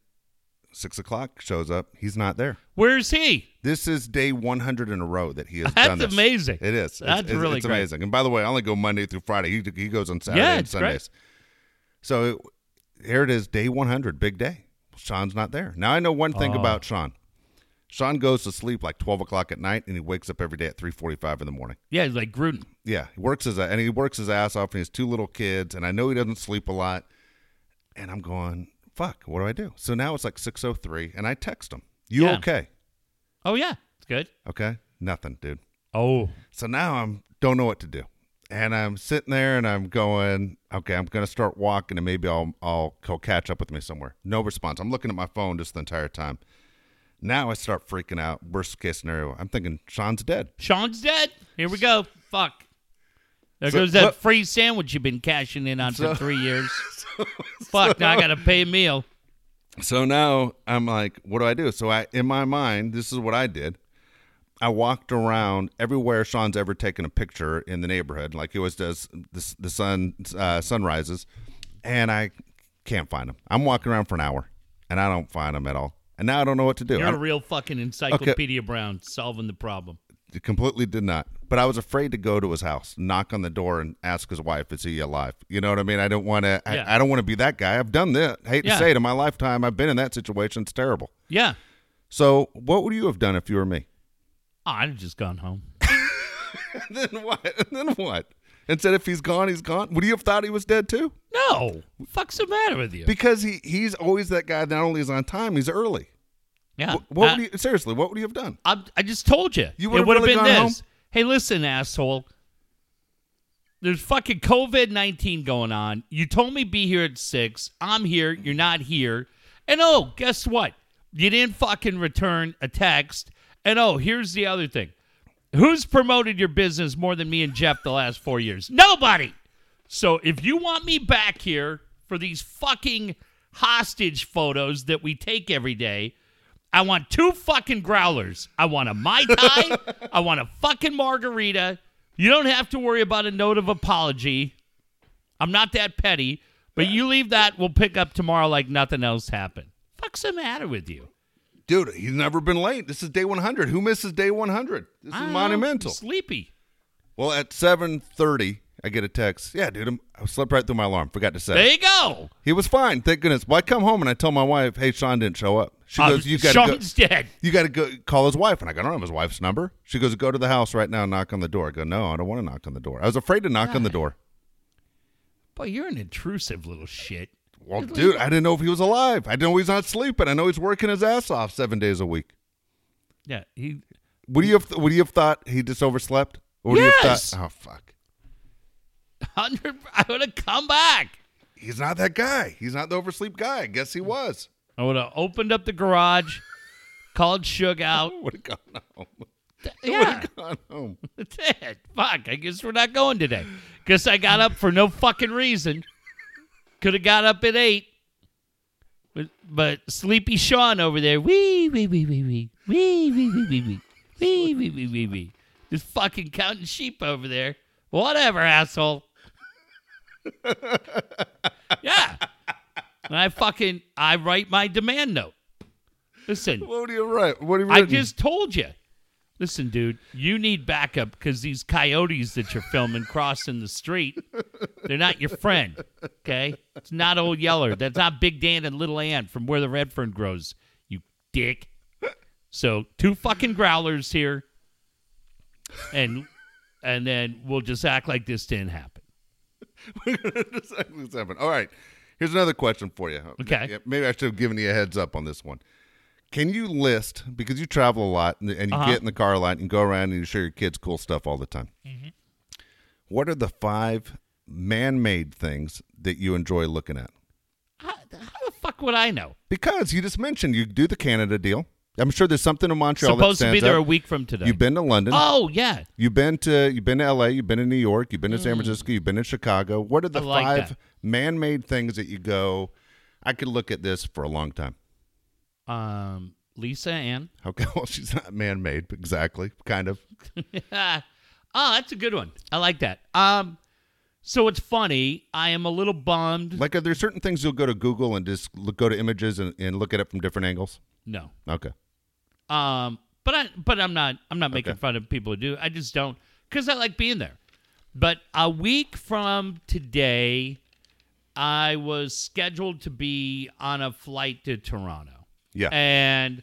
[SPEAKER 1] six o'clock shows up. He's not there.
[SPEAKER 2] Where's he?
[SPEAKER 1] This is day 100 in a row that he has
[SPEAKER 2] That's
[SPEAKER 1] done this.
[SPEAKER 2] amazing.
[SPEAKER 1] It is.
[SPEAKER 2] That's
[SPEAKER 1] it's,
[SPEAKER 2] really
[SPEAKER 1] it's
[SPEAKER 2] great.
[SPEAKER 1] amazing. And by the way, I only go Monday through Friday. He, he goes on Saturday
[SPEAKER 2] Yeah,
[SPEAKER 1] and
[SPEAKER 2] Sundays. great.
[SPEAKER 1] So here it is, day 100, big day. Sean's not there. Now I know one thing
[SPEAKER 2] Oh.
[SPEAKER 1] about Sean. Sean goes to sleep like 12 o'clock at night, and he wakes up every day at 3:45 in the morning.
[SPEAKER 2] Yeah, he's like Gruden.
[SPEAKER 1] Yeah, he works his and he works his ass off, and he has two little kids, and I know he doesn't sleep a lot. And I'm going, fuck, what do I do? So now it's like 6:03, and I text him, "You
[SPEAKER 2] Yeah.
[SPEAKER 1] okay?"
[SPEAKER 2] Oh yeah, it's good.
[SPEAKER 1] Okay, nothing, dude.
[SPEAKER 2] Oh,
[SPEAKER 1] So now I'm don't know what to do. And I'm sitting there and I'm going, okay, I'm gonna start walking and maybe I'll I'll he'll catch up with me somewhere. No response. I'm looking at my phone just the entire time. Now I start freaking out. Worst case scenario. I'm thinking Sean's dead.
[SPEAKER 2] Sean's dead. Here we go. Fuck. There
[SPEAKER 1] So
[SPEAKER 2] goes that
[SPEAKER 1] what-
[SPEAKER 2] free sandwich you've been cashing in on
[SPEAKER 1] So-
[SPEAKER 2] for three years. Fuck. Now I got to pay a meal.
[SPEAKER 1] So now I'm like, what do I do? So I in my mind, this is what I did. I walked around everywhere Sean's ever taken a picture in the neighborhood, like he always does. The, the sun uh, sunrises, and I can't find him. I'm walking around for an hour, and I don't find him at all. And now I don't know what to do.
[SPEAKER 2] You're a real fucking encyclopedia Brown solving the problem.
[SPEAKER 1] completely did not. But I was afraid to go to his house, knock on the door, and ask his wife, "Is he alive?" You know what I mean? I don't want to.
[SPEAKER 2] Yeah.
[SPEAKER 1] I, I don't want to be that guy. I've done that. I hate
[SPEAKER 2] Yeah.
[SPEAKER 1] to say it in my lifetime. I've been in that situation. It's terrible.
[SPEAKER 2] Yeah.
[SPEAKER 1] So, what would you have done if you were me?
[SPEAKER 2] Oh, I'd have just gone home.
[SPEAKER 1] then what? then what? And said if he's gone, he's gone. Would you have thought he was dead too?
[SPEAKER 2] No. Fuck's the matter with you?
[SPEAKER 1] Because he he's always that guy. Not only is on time, he's early.
[SPEAKER 2] yeah.
[SPEAKER 1] What, what
[SPEAKER 2] I,
[SPEAKER 1] would you seriously? What would you have done?
[SPEAKER 2] I, I just told you.
[SPEAKER 1] You
[SPEAKER 2] would
[SPEAKER 1] really
[SPEAKER 2] been
[SPEAKER 1] gone
[SPEAKER 2] this. Hey, listen, asshole. There's fucking COVID 19 going on. You told me be here at six. I'm here. You're not here. And oh, guess what? You didn't fucking return a text. And oh, here's the other thing. Who's promoted your business more than me and Jeff the last four years? Nobody. So if you want me back here for these fucking hostage photos that we take every day, I want two fucking growlers. I want a Mai Tai. I want a fucking margarita. You don't have to worry about a note of apology. I'm not that petty, but you leave that. We'll pick up tomorrow like nothing else happened. Fuck's the matter with you?
[SPEAKER 1] Dude, he's never been late. This is day 100. Who misses day 100? This is
[SPEAKER 2] don't
[SPEAKER 1] monumental.
[SPEAKER 2] Sleepy.
[SPEAKER 1] Well, at 7:30, I get a text. Yeah, dude, I'm, I slept right through my alarm. Forgot to set.
[SPEAKER 2] There you go.
[SPEAKER 1] He was fine. Thank goodness. Well, I come home and I tell my wife, "Hey, Sean didn't show up." She
[SPEAKER 2] Uh,
[SPEAKER 1] goes, "You got to go."
[SPEAKER 2] Sean's dead.
[SPEAKER 1] You got to go call his wife, and I go, "I don't have his wife's number." She goes, "Go to the house right now, and knock on the door." I go, "No, I don't want to knock on the door." I was afraid to knock on the door.
[SPEAKER 2] Boy, you're an intrusive little shit.
[SPEAKER 1] Well, dude, I didn't know if he was alive. I know he's not sleeping. I know he's working his ass off seven days a week.
[SPEAKER 2] Yeah, he.
[SPEAKER 1] Would you have Would you have thought he just overslept? Or would you have thought, oh fuck.
[SPEAKER 2] hundred. I would have come back.
[SPEAKER 1] He's not that guy. He's not the oversleep guy. I guess he was.
[SPEAKER 2] I would have opened up the garage, called Suge out.
[SPEAKER 1] Would have gone home.
[SPEAKER 2] Yeah,
[SPEAKER 1] Gone home.
[SPEAKER 2] that's it. Fuck. I guess we're not going today. Guess I got up for no fucking reason. Could have got up at eight. But, but Sleepy Sean over there, wee wee wee wee wee wee wee wee wee wee wee wee wee wee wee, just fucking counting sheep over there. Whatever, asshole. yeah. And I fucking I write my demand note. Listen,
[SPEAKER 1] What do you write? What do you
[SPEAKER 2] I just told you. Listen, dude, you need backup because these coyotes that you're filming crossing the street, they're not your friend. Okay? It's not old Yeller. That's not Big Dan and Little Ann from where the red fern grows, you dick. So two fucking growlers here. And and then we'll just act like this didn't happen.
[SPEAKER 1] exactly what's happened. All right. Here's another question for you.
[SPEAKER 2] Okay.
[SPEAKER 1] Maybe I should have given you a heads up on this one. Can you list because you travel a lot and, and you
[SPEAKER 2] Uh-huh.
[SPEAKER 1] get in the car a lot and go around and you show your kids cool stuff all the time?
[SPEAKER 2] Mm-hmm.
[SPEAKER 1] What are the five man-made things that you enjoy looking at?
[SPEAKER 2] How, how the fuck would I know?
[SPEAKER 1] Because you just mentioned you do the Canada deal. I'm sure there's something in Montreal
[SPEAKER 2] that's
[SPEAKER 1] Supposed
[SPEAKER 2] to be there a week from today.
[SPEAKER 1] You've been to London.
[SPEAKER 2] oh yeah.
[SPEAKER 1] You've been to you've been to L.A. You've been to New York. You've been to San Francisco. You've been to Chicago. What are the
[SPEAKER 2] Mm. Like
[SPEAKER 1] five
[SPEAKER 2] that.
[SPEAKER 1] man-made things that you go? I could look at this for a long time.
[SPEAKER 2] Um, Lisa Ann.
[SPEAKER 1] Okay, well, she's not man-made exactly, kind of.
[SPEAKER 2] oh, that's a good one. I like that. Um, so it's funny. I am a little bummed.
[SPEAKER 1] Like, are there certain things you'll go to Google and just look, go to images and, and look at it from different angles?
[SPEAKER 2] No.
[SPEAKER 1] Okay,
[SPEAKER 2] Um, but I, but I'm not. I'm not making
[SPEAKER 1] Okay.
[SPEAKER 2] fun of people who do. I just don't because I like being there. But a week from today, I was scheduled to be on a flight to Toronto.
[SPEAKER 1] Yeah,
[SPEAKER 2] And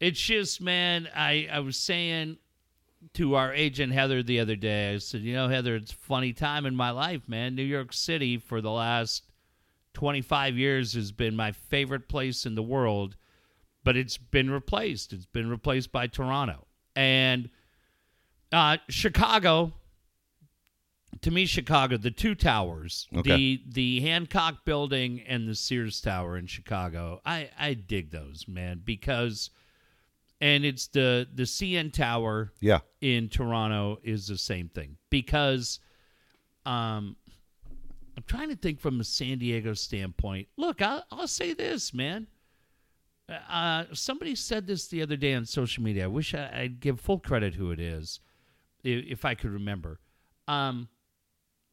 [SPEAKER 2] it's just, man, I, I was saying to our agent Heather the other day, I said, you know, Heather, it's funny time in my life, man. New York City for the last 25 years has been my favorite place in the world, but it's been replaced. It's been replaced by Toronto. And uh, Chicago, to me, Chicago, the two towers,
[SPEAKER 1] Okay.
[SPEAKER 2] the the Hancock Building and the Sears Tower in Chicago, I I dig those, man, because, and it's the the CN Tower
[SPEAKER 1] yeah.
[SPEAKER 2] in Toronto is the same thing because, um, I'm trying to think from a San Diego standpoint. Look, I'll, I'll say this, man. Uh, somebody said this the other day on social media. I wish I, I'd give full credit who it is, if, if I could remember. Um,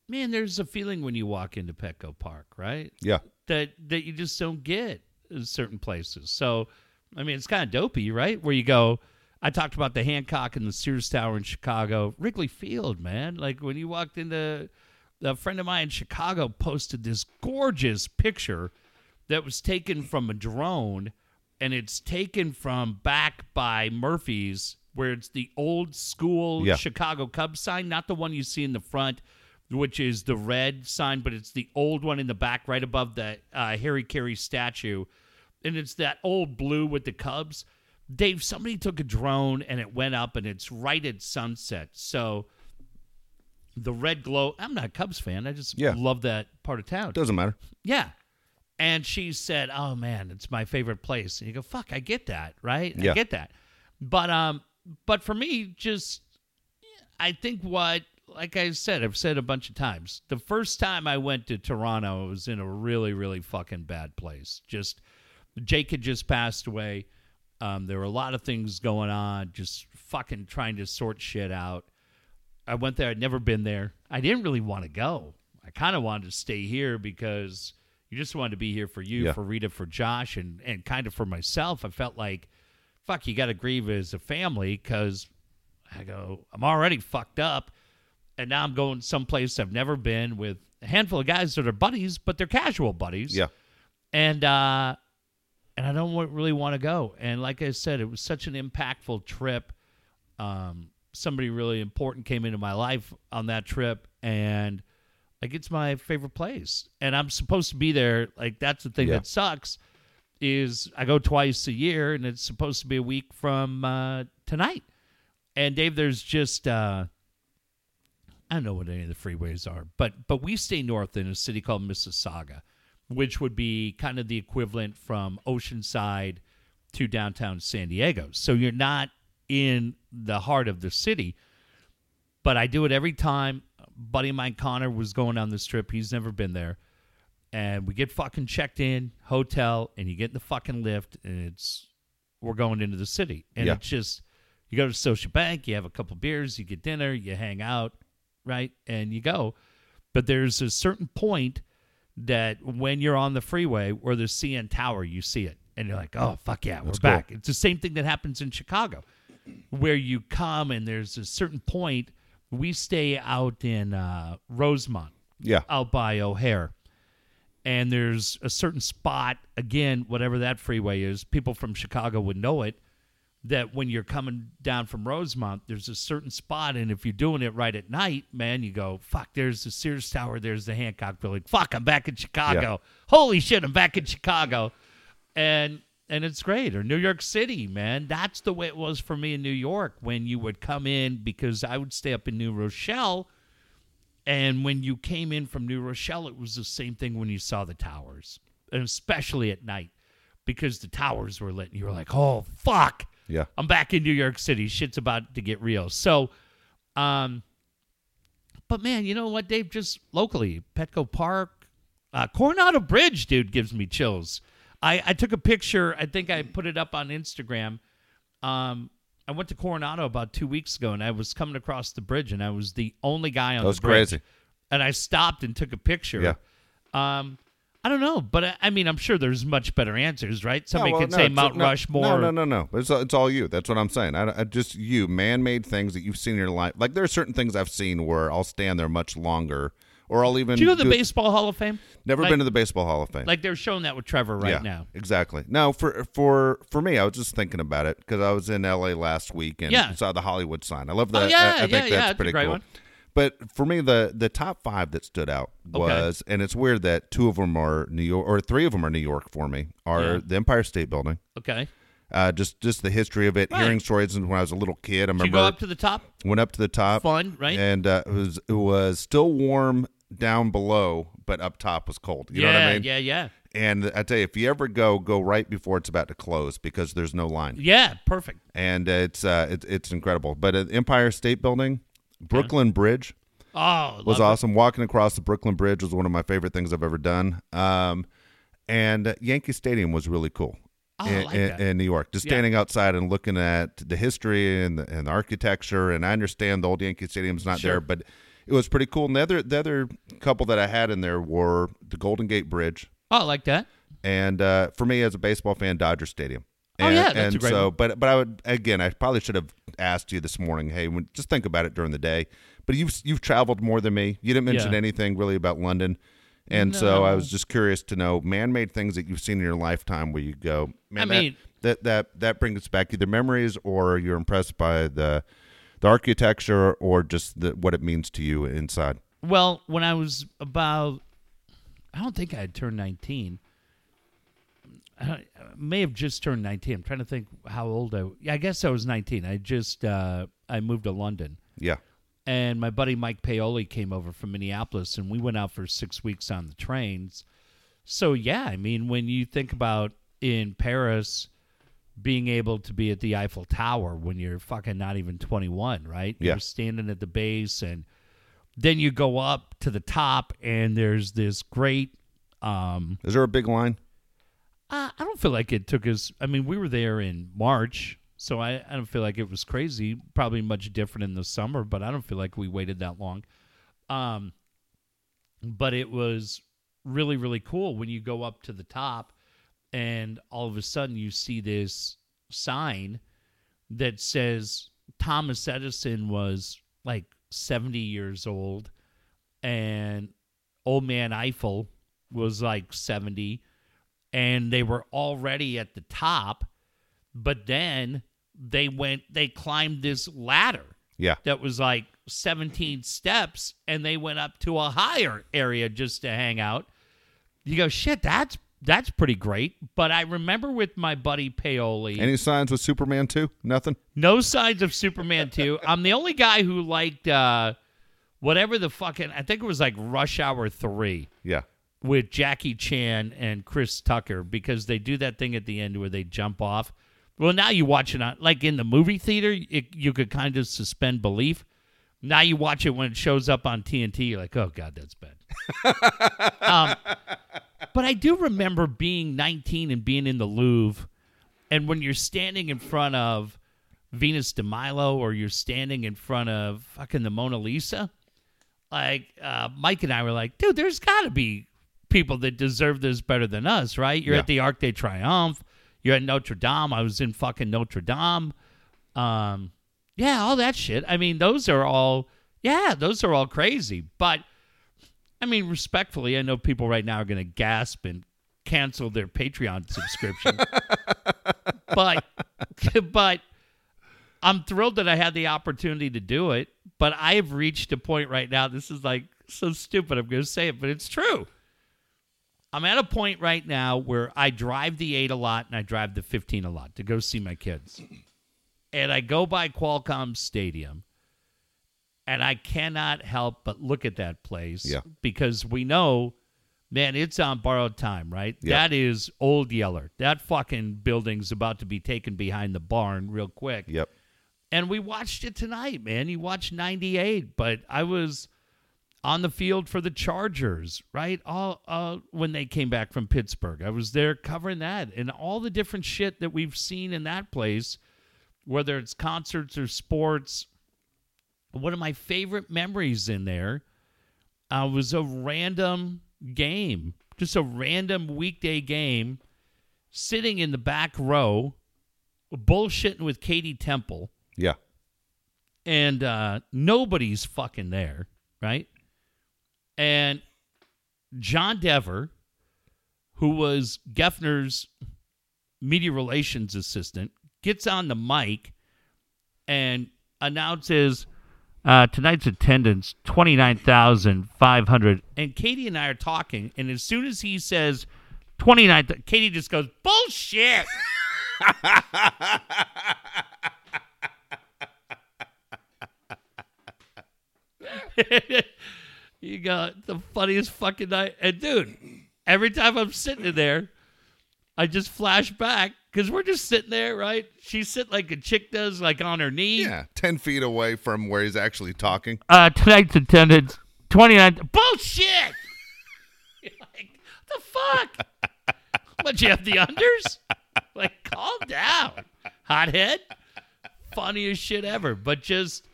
[SPEAKER 2] man, there's a feeling when you walk into Petco Park, right?
[SPEAKER 1] Yeah.
[SPEAKER 2] that that you just don't get in certain places. So, I mean, it's kind of dopey, right? Where you go. I talked about the Hancock and the Sears Tower in Chicago, Wrigley Field, man. Like when you walked into, a friend of mine in Chicago posted this gorgeous picture that was taken from a drone, and it's taken from back by Murphy's, where it's the old school
[SPEAKER 1] Yeah.
[SPEAKER 2] Chicago Cubs sign, not the one you see in the front, which is the red sign, but it's the old one in the back, right above the uh, Harry Caray statue, and it's that old blue with the Cubs. Dave, somebody took a drone and it went up, and it's right at sunset. So the red glow. I'm not a Cubs fan. I just
[SPEAKER 1] Yeah.
[SPEAKER 2] love that part of town.
[SPEAKER 1] Doesn't matter.
[SPEAKER 2] Yeah. And she said, "Oh man, it's my favorite place." And you go, "Fuck, I get that, right?
[SPEAKER 1] Yeah.
[SPEAKER 2] I get that." But um but for me just I think what like I said, I've said a bunch of times. The first time I went to Toronto, I was in a really really fucking bad place. Just Jake had just passed away. Um, there were a lot of things going on, just fucking trying to sort shit out. I went there. I'd never been there. I didn't really want to go. I kind of wanted to stay here because you just wanted to be here for you,
[SPEAKER 1] Yeah.
[SPEAKER 2] for Rita, for Josh, and and kind of for myself. I felt like, fuck, you got to grieve as a family because I go, I'm already fucked up, and now I'm going someplace I've never been with a handful of guys that are buddies, but they're casual buddies
[SPEAKER 1] Yeah.
[SPEAKER 2] and uh and I don't really want to go. And like I said, it was such an impactful trip. Um, somebody really important came into my life on that trip, and like it's my favorite place. And I'm supposed to be there. Like that's the thing
[SPEAKER 1] Yeah.
[SPEAKER 2] that sucks is I go twice a year, and it's supposed to be a week from uh, tonight. And Dave, there's just uh, I don't know what any of the freeways are, but but we stay north in a city called Mississauga, which would be kind of the equivalent from Oceanside to downtown San Diego. So you're not in the heart of the city, but I do it every time. buddy of mine, Connor, was going on this trip. He's never been there. And we get fucking checked in, hotel, and you get in the fucking lift, and it's we're going into the city. And
[SPEAKER 1] Yeah.
[SPEAKER 2] it's just you go to Social Bank, you have a couple beers, you get dinner, you hang out, right? And you go. But there's a certain point that when you're on the freeway where the CN Tower, you see it. And you're like, oh, fuck yeah, we're
[SPEAKER 1] That's cool.
[SPEAKER 2] back. It's the same thing that happens in Chicago, where you come and there's a certain point. We stay out in uh, Rosemont,
[SPEAKER 1] Yeah.
[SPEAKER 2] out by O'Hare. And there's a certain spot, again, whatever that freeway is, people from Chicago would know it, that when you're coming down from Rosemont, there's a certain spot. And if you're doing it right at night, man, you go, fuck, there's the Sears Tower, there's the Hancock Building. Fuck, I'm back in Chicago. Holy shit, I'm back in Chicago. And and it's great. Or New York City, man. That's the way it was for me in New York when you would come in because I would stay up in New Rochelle. And when you came in from New Rochelle, it was the same thing when you saw the towers, and especially at night because the towers were lit. And you were like, oh, fuck.
[SPEAKER 1] Yeah.
[SPEAKER 2] I'm back in New York City. Shit's about to get real. So, um, but man, you know what, Dave? Just locally, Petco Park, uh, Coronado Bridge, dude, gives me chills. I, I took a picture. I think I put it up on Instagram. Um, I went to Coronado about two weeks ago, and I was coming across the bridge, and I was the only guy on
[SPEAKER 1] That was
[SPEAKER 2] the bridge.
[SPEAKER 1] crazy.
[SPEAKER 2] And I stopped and took a picture.
[SPEAKER 1] Yeah.
[SPEAKER 2] Um, I don't know, but I, I mean, I'm sure there's much better answers, right? Somebody
[SPEAKER 1] No, well,
[SPEAKER 2] could
[SPEAKER 1] no,
[SPEAKER 2] say Mount
[SPEAKER 1] no,
[SPEAKER 2] Rushmore.
[SPEAKER 1] No, no, no, no. It's, it's all you. That's what I'm saying. I, I just you man-made things that you've seen in your life. Like there are certain things I've seen where I'll stand there much longer, or I'll even.
[SPEAKER 2] Do you know the
[SPEAKER 1] do
[SPEAKER 2] Baseball Hall of Fame?
[SPEAKER 1] Never
[SPEAKER 2] like-
[SPEAKER 1] been to the Baseball Hall of Fame.
[SPEAKER 2] Like they're showing that with Trevor right
[SPEAKER 1] yeah,
[SPEAKER 2] now.
[SPEAKER 1] Exactly. No, for for for me, I was just thinking about it because I was in L.A. last week and
[SPEAKER 2] Yeah.
[SPEAKER 1] saw the Hollywood sign. I love oh, that.
[SPEAKER 2] Oh, yeah,
[SPEAKER 1] I, I think
[SPEAKER 2] yeah,
[SPEAKER 1] that's
[SPEAKER 2] yeah,
[SPEAKER 1] pretty
[SPEAKER 2] great
[SPEAKER 1] cool.
[SPEAKER 2] one.
[SPEAKER 1] But for me, the the top five that stood out was, and it's weird that two of them are New York, or three of them are New York for me. Are
[SPEAKER 2] Yeah.
[SPEAKER 1] the Empire State Building,
[SPEAKER 2] Okay.
[SPEAKER 1] uh, just just the history of it,
[SPEAKER 2] Right.
[SPEAKER 1] hearing stories since when I was a little kid. I
[SPEAKER 2] Did you
[SPEAKER 1] remember
[SPEAKER 2] go up to the top?
[SPEAKER 1] went up to the top,
[SPEAKER 2] Fun, right?
[SPEAKER 1] and uh, it was it was still warm down below, but up top was cold. You
[SPEAKER 2] yeah,
[SPEAKER 1] know what I mean?
[SPEAKER 2] yeah, yeah.
[SPEAKER 1] And I tell you, if you ever go, go right before it's about to close because there's no line,
[SPEAKER 2] Yeah, perfect.
[SPEAKER 1] and uh, it's uh, it's it's incredible. But uh, Empire State Building, Brooklyn Bridge
[SPEAKER 2] Oh,
[SPEAKER 1] was
[SPEAKER 2] love it.
[SPEAKER 1] awesome. Walking across the Brooklyn Bridge was one of my favorite things I've ever done. Um, and Yankee Stadium was really cool.
[SPEAKER 2] Oh,
[SPEAKER 1] in,
[SPEAKER 2] like
[SPEAKER 1] in, in New York, just
[SPEAKER 2] Yeah.
[SPEAKER 1] standing outside and looking at the history and the, and the architecture, and I understand the old Yankee Stadium's not
[SPEAKER 2] Sure.
[SPEAKER 1] there, but it was pretty cool. And the other the other couple that I had in there were the Golden Gate Bridge,
[SPEAKER 2] Oh, I like that.
[SPEAKER 1] and uh, for me as a baseball fan, Dodger Stadium.
[SPEAKER 2] Oh,
[SPEAKER 1] And,
[SPEAKER 2] yeah, that's a
[SPEAKER 1] and so,
[SPEAKER 2] one.
[SPEAKER 1] but but I would again, I probably should have asked you this morning. Hey, when, just think about it during the day. But you've you've traveled more than me. You didn't mention
[SPEAKER 2] Yeah.
[SPEAKER 1] anything really about London, and so I was just curious to know man-made things that you've seen in your lifetime where you go, man,
[SPEAKER 2] I
[SPEAKER 1] that,
[SPEAKER 2] mean-
[SPEAKER 1] that that that brings back either memories or you're impressed by the the architecture or just the, what it means to you inside.
[SPEAKER 2] Well, when I was about, I don't think I had turned 19. I I may have just turned 19. I'm trying to think how old I. Yeah, I guess I was 19. I just uh, I moved to London,
[SPEAKER 1] Yeah,
[SPEAKER 2] and my buddy Mike Paoli came over from Minneapolis, and we went out for six weeks on the trains. So yeah, I mean, when you think about in Paris being able to be at the Eiffel Tower when you're fucking not even 21, right?
[SPEAKER 1] Yeah.
[SPEAKER 2] You're standing at the base, and then you go up to the top, and there's this great. Um,
[SPEAKER 1] is there a big line?
[SPEAKER 2] Uh, I don't feel like it took us. I mean, we were there in March, so I, I don't feel like it was crazy. Probably much different in the summer, but I don't feel like we waited that long. Um, but it was really, really cool when you go up to the top and all of a sudden you see this sign that says Thomas Edison was like 70 years old and old man Eiffel was like 70 and they were already at the top but then they went they climbed this ladder
[SPEAKER 1] Yeah,
[SPEAKER 2] that was like 17 steps and they went up to a higher area just to hang out you go shit that's that's pretty great but i remember with my buddy paoli
[SPEAKER 1] any signs with Superman too? Nothing.
[SPEAKER 2] no signs of superman 2 i'm the only guy who liked uh whatever the fucking I think it was like Rush Hour three
[SPEAKER 1] Yeah.
[SPEAKER 2] With Jackie Chan and Chris Tucker because they do that thing at the end where they jump off. Well, now you watch it on like in the movie theater, it, you could kind of suspend belief. Now you watch it when it shows up on TNT, you're like, oh god, that's bad. um, but I do remember being 19 and being in the Louvre, and when you're standing in front of Venus de Milo or you're standing in front of fucking the Mona Lisa, like uh, Mike and I were like, dude, there's got to be people that deserve this better than us, right? You're
[SPEAKER 1] Yeah.
[SPEAKER 2] at the Arc de Triomphe, you're at Notre Dame. I was in fucking Notre Dame. Um, yeah, all that shit. I mean, those are all, yeah, those are all crazy. But I mean, respectfully, I know people right now are going to gasp and cancel their Patreon subscription. but, but I'm thrilled that I had the opportunity to do it. But I have reached a point right now. This is like so stupid. I'm going to say it, but it's true. I'm at a point right now where I drive the 8 a lot and I drive the 15 a lot to go see my kids. And I go by Qualcomm Stadium and I cannot help but look at that place
[SPEAKER 1] Yeah.
[SPEAKER 2] because we know, man, it's on borrowed time, right?
[SPEAKER 1] Yeah.
[SPEAKER 2] That is old Yeller. That fucking building's about to be taken behind the barn real quick.
[SPEAKER 1] Yep.
[SPEAKER 2] And we watched it tonight, man. You watched 98, but I was on the field for the Chargers, right? All uh, when they came back from Pittsburgh. I was there covering that and all the different shit that we've seen in that place, whether it's concerts or sports. One of my favorite memories in there uh, was a random game, just a random weekday game, sitting in the back row, bullshitting with Katie Temple
[SPEAKER 1] Yeah.
[SPEAKER 2] and uh, nobody's fucking there, right? And John Dever, who was Geffner's media relations assistant, gets on the mic and announces uh, tonight's attendance 29,500. And Katie and I are talking, and as soon as he says 29, Katie just goes, bullshit. you got the funniest fucking night. And dude, every time I'm sitting in there, I just flash back because we're just sitting there, right? She's sitting like a chick does, like on her knee.
[SPEAKER 1] Yeah. 10 feet away from where he's actually talking.
[SPEAKER 2] Uh, tonight's attendance 29. Bullshit! You're like, the fuck? what, you have the unders? Like, calm down. Hothead? Funniest shit ever. But just,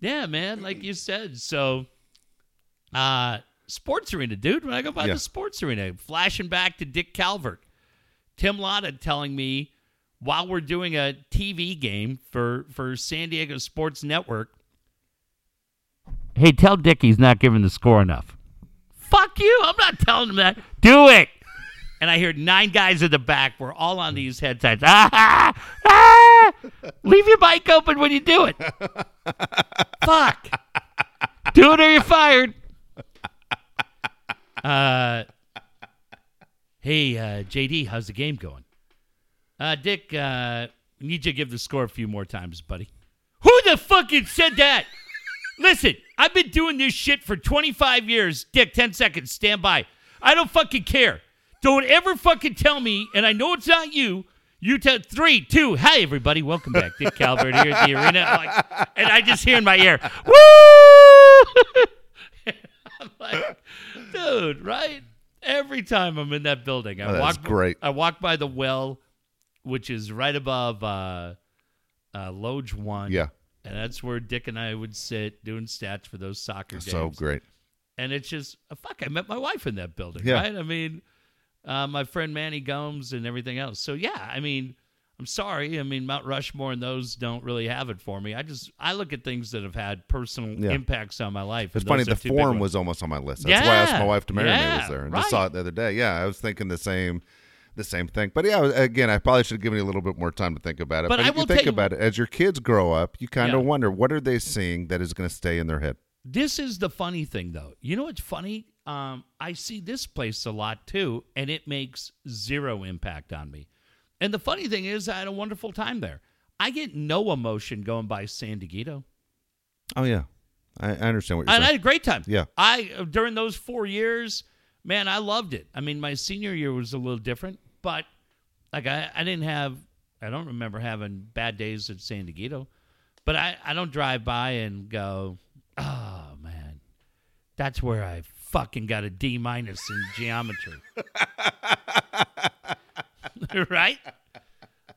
[SPEAKER 2] yeah, man, like you said. So, uh, sports arena, dude. When I go by
[SPEAKER 1] Yeah.
[SPEAKER 2] the sports arena, flashing back to Dick Calvert. Tim Lotta telling me while we're doing a TV game for, for San Diego Sports Network, hey, tell Dick he's not giving the score enough. Fuck you. I'm not telling him that. Do it. And I heard nine guys in the back were all on these headsets. Ah, ah, ah. Leave your mic open when you do it. Fuck. Do it or you're fired. Uh, hey, uh, JD, how's the game going? Uh, Dick, uh, need you to give the score a few more times, buddy. Who the fucking said that? Listen, I've been doing this shit for 25 years. Dick, 10 seconds. Stand by. I don't fucking care. Don't ever fucking tell me, and I know it's not you. You tell three, two. Hi, everybody. Welcome back. Dick Calvert here at the arena. Like- and I just hear in my ear, woo! I'm like, dude, right? Every time I'm in that building, I
[SPEAKER 1] Oh,
[SPEAKER 2] walk.
[SPEAKER 1] great.
[SPEAKER 2] I walk by the well, which is right above uh, uh, Loge One.
[SPEAKER 1] Yeah.
[SPEAKER 2] And that's where Dick and I would sit doing stats for those soccer games.
[SPEAKER 1] So great.
[SPEAKER 2] And it's just, uh, fuck, I met my wife in that building,
[SPEAKER 1] Yeah.
[SPEAKER 2] right? I mean, uh, my friend Manny Gomes and everything else. So, yeah, I mean, I'm sorry. I mean, Mount Rushmore and those don't really have it for me. I just, I look at things that have had personal
[SPEAKER 1] Yeah.
[SPEAKER 2] impacts on my life.
[SPEAKER 1] It's funny. The
[SPEAKER 2] are two big
[SPEAKER 1] forum
[SPEAKER 2] ones.
[SPEAKER 1] was almost on my list. That's why I asked my wife to marry me
[SPEAKER 2] yeah,
[SPEAKER 1] was there, and
[SPEAKER 2] right.
[SPEAKER 1] just saw it the other day. Yeah, I was thinking the same, the same thing. But yeah, again, I probably should have given you a little bit more time to think about it.
[SPEAKER 2] But
[SPEAKER 1] But,
[SPEAKER 2] I
[SPEAKER 1] if
[SPEAKER 2] will
[SPEAKER 1] you think about it, as your kids grow up, you kind of
[SPEAKER 2] Yeah.
[SPEAKER 1] wonder what are they seeing that is going to stay in their head.
[SPEAKER 2] This is the funny thing, though. You know what's funny? Um, I see this place a lot too, and it makes zero impact on me. And the funny thing is, I had a wonderful time there. I get no emotion going by San Diego.
[SPEAKER 1] Oh yeah, I, I understand what you're
[SPEAKER 2] And I had a great time.
[SPEAKER 1] Yeah.
[SPEAKER 2] I during those four years, man, I loved it. I mean, my senior year was a little different, but like I, I didn't have I don't remember having bad days at San Diego. But I, I don't drive by and go, Oh man, that's where I fucking got a D minus in geometry. right?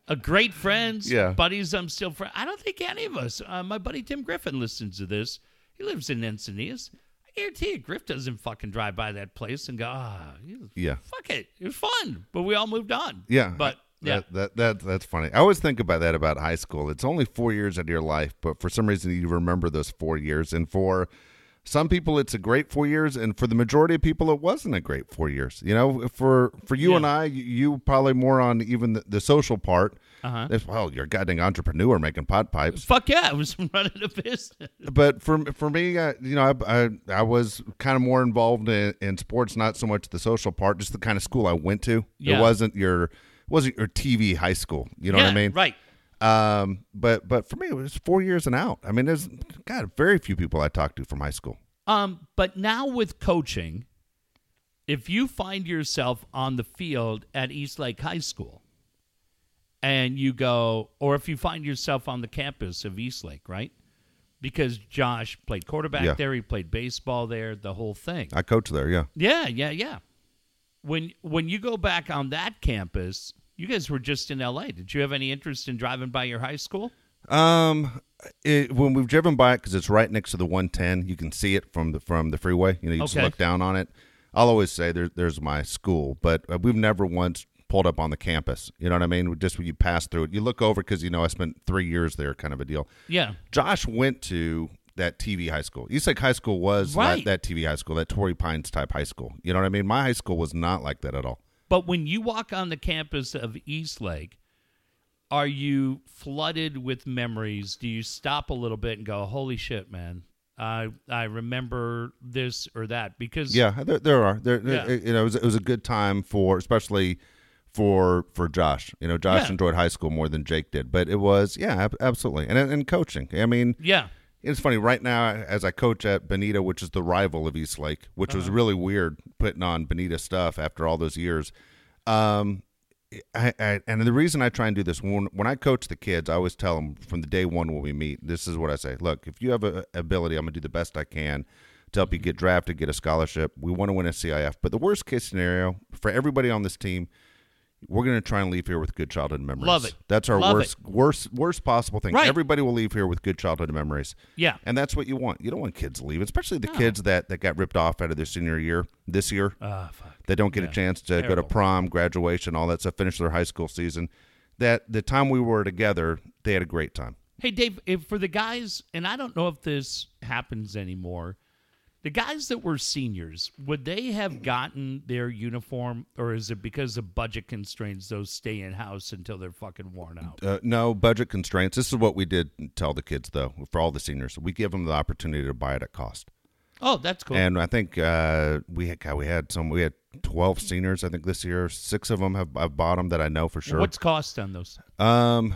[SPEAKER 2] A great friends,
[SPEAKER 1] Yeah.
[SPEAKER 2] buddies. I'm still friends. I don't think any of us. Uh, my buddy Tim Griffin listens to this. He lives in Encinitas. I guarantee you, Griff doesn't fucking drive by that place and go, ah, you-
[SPEAKER 1] Yeah.
[SPEAKER 2] fuck it. It was fun, but we all moved on.
[SPEAKER 1] Yeah,
[SPEAKER 2] but yeah,
[SPEAKER 1] that, that that that's funny. I always think about that about high school. It's only four years of your life, but for some reason you remember those four years. And for some people, it's a great four years, and for the majority of people, it wasn't a great four years. You know, for for you
[SPEAKER 2] Yeah.
[SPEAKER 1] and I, you, you probably more on even the, the social part.
[SPEAKER 2] Uh-huh.
[SPEAKER 1] Well, you're a goddamn entrepreneur making pot pipes.
[SPEAKER 2] fuck yeah, I was running a business.
[SPEAKER 1] but for for me, uh, you know, I, I I was kind of more involved in, in sports, not so much the social part, just the kind of school I went to.
[SPEAKER 2] Yeah.
[SPEAKER 1] It wasn't your wasn't your TV high school. You know
[SPEAKER 2] yeah,
[SPEAKER 1] what I mean?
[SPEAKER 2] Right.
[SPEAKER 1] Um, but but for me, it was four years and out. I mean, there's God, very few people I talked to from high school.
[SPEAKER 2] Um, but now with coaching, if you find yourself on the field at East Lake High School and you go, or if you find yourself on the campus of East Lake, right? Because Josh played quarterback
[SPEAKER 1] Yeah.
[SPEAKER 2] there, he played baseball there, the whole thing.
[SPEAKER 1] I coached there. Yeah.
[SPEAKER 2] Yeah, yeah, yeah. When when you go back on that campus, you guys were just in LA. Did you have any interest in driving by your high school?
[SPEAKER 1] Um, it, when we've driven by it because it's right next to the 110, you can see it from the from the freeway. You know, you just look down on it. I'll always say there, there's my school, but uh, we've never once pulled up on the campus. You know what I mean? Just when you pass through it, you look over because you know I spent three years there, kind of a deal.
[SPEAKER 2] Yeah.
[SPEAKER 1] Josh went to that TV high school. East Lake High School was
[SPEAKER 2] Right.
[SPEAKER 1] like that TV high school, that Torrey Pines type high school. You know what I mean? My high school was not like that at all.
[SPEAKER 2] But when you walk on the campus of East Lake, are you flooded with memories? Do you stop a little bit and go, "Holy shit, man! I I remember this or that"? Because
[SPEAKER 1] Yeah, there, there are. There,
[SPEAKER 2] Yeah.
[SPEAKER 1] you know, it was, it was a good time for, especially for for Josh. You know, Josh
[SPEAKER 2] Yeah.
[SPEAKER 1] enjoyed high school more than Jake did, but it was yeah, ab- absolutely, and and coaching. I mean,
[SPEAKER 2] yeah,
[SPEAKER 1] it's funny right now as I coach at Bonita, which is the rival of East Lake, which
[SPEAKER 2] Uh-huh.
[SPEAKER 1] was really weird putting on Bonita stuff after all those years. Um, I, I and the reason I try and do this when when I coach the kids, I always tell them from the day one when we meet, this is what I say: Look, if you have a ability, I'm gonna do the best I can to help you get drafted, get a scholarship. We want to win a CIF, but the worst case scenario for everybody on this team. We're going to try and leave here with good childhood memories.
[SPEAKER 2] Love it.
[SPEAKER 1] That's our
[SPEAKER 2] Love
[SPEAKER 1] worst, worst, worst possible thing.
[SPEAKER 2] Right.
[SPEAKER 1] Everybody will leave here with good childhood memories.
[SPEAKER 2] yeah.
[SPEAKER 1] And that's what you want. You don't want kids to leave, especially the kids that, that got ripped off out of their senior year this year.
[SPEAKER 2] Ah, fuck.
[SPEAKER 1] They don't get
[SPEAKER 2] Yeah.
[SPEAKER 1] a chance to go to prom, graduation, all that stuff, finish their high school season. That the time we were together, they had a great time.
[SPEAKER 2] Hey, Dave, if for the guys, and I don't know if this happens anymore, the guys that were seniors, would they have gotten their uniform, or is it because of budget constraints, those stay in house until they're fucking worn out?
[SPEAKER 1] Uh, no budget constraints. This is what we did tell the kids, though, for all the seniors. We give them the opportunity to buy it at cost.
[SPEAKER 2] Oh, that's cool.
[SPEAKER 1] And I think uh, we had, God, we had some. We had twelve seniors. I think this year, six of them have, have bought them that I know for sure.
[SPEAKER 2] What's cost on those?
[SPEAKER 1] Um,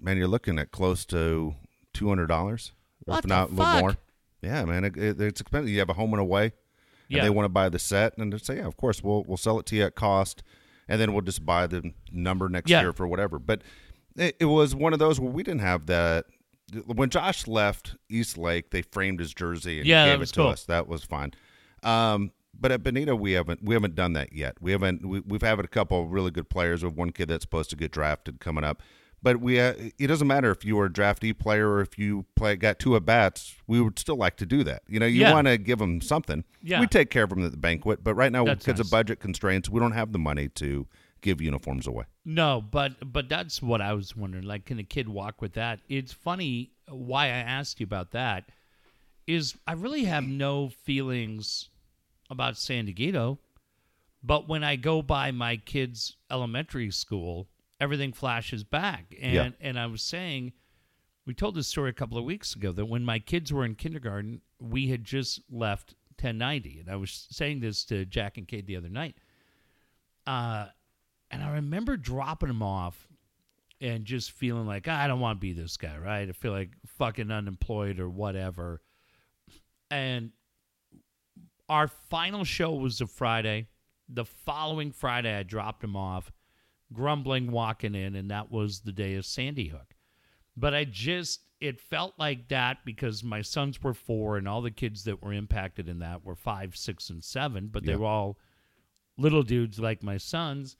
[SPEAKER 1] man, you're looking at close to two hundred dollars, if not a little more. Yeah, man, it, it, it's expensive. You have a home and away, and
[SPEAKER 2] Yeah.
[SPEAKER 1] they want to buy the set, and they say, yeah, of course, we'll we'll sell it to you at cost, and then we'll just buy the number next
[SPEAKER 2] Yeah.
[SPEAKER 1] year for whatever. But it, it was one of those where we didn't have that. When Josh left East Lake, they framed his jersey and
[SPEAKER 2] Yeah,
[SPEAKER 1] gave it to
[SPEAKER 2] cool.
[SPEAKER 1] us. That was fine. Um, but at Bonita, we haven't we haven't done that yet. We haven't. We, we've had a couple of really good players. We have one kid that's supposed to get drafted coming up. But we, uh, it doesn't matter if you were a draftee player or if you play got two at bats. We would still like to do that. You know, you
[SPEAKER 2] Yeah.
[SPEAKER 1] want to give them something.
[SPEAKER 2] Yeah.
[SPEAKER 1] we take care of them at the banquet. But right now,
[SPEAKER 2] That's
[SPEAKER 1] because
[SPEAKER 2] nice.
[SPEAKER 1] of budget constraints, we don't have the money to give uniforms away.
[SPEAKER 2] No, but but that's what I was wondering. Like, can a kid walk with that? It's funny why I asked you about that. Is I really have no feelings about San Diego, but when I go by my kid's elementary school, everything flashes back. And
[SPEAKER 1] Yeah.
[SPEAKER 2] and I was saying, we told this story a couple of weeks ago that when my kids were in kindergarten, we had just left 1090, and I was saying this to Jack and Kate the other night. Uh, and I remember dropping them off and just feeling like, "Ah, I don't want to be this guy, right? I feel like fucking unemployed or whatever. and our final show was a Friday. The following Friday, I dropped him off, grumbling, walking in, and that was the day of Sandy Hook. But I just, it felt like that because my sons were four, and all the kids that were impacted in that were five, six, and seven, but they
[SPEAKER 1] Yeah.
[SPEAKER 2] were all little dudes like my sons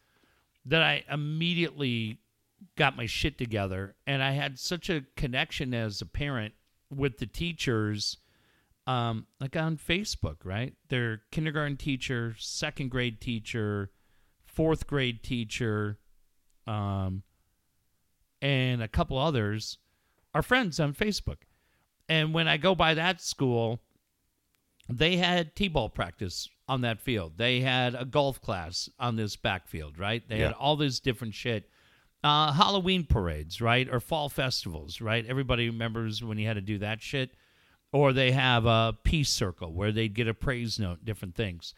[SPEAKER 2] that I immediately got my shit together and I had such a connection as a parent with the teachers um like on Facebook, right? Their kindergarten teacher, second grade teacher, fourth grade teacher, um and a couple others are friends on Facebook. And when I go by that school, they had t-ball practice on that field. They had a golf class on this backfield, right? They had all this different shit. Uh, Halloween parades, right? Or fall festivals, right? Everybody remembers when you had to do that shit. Or they have a peace circle where they'd get a praise note, different things.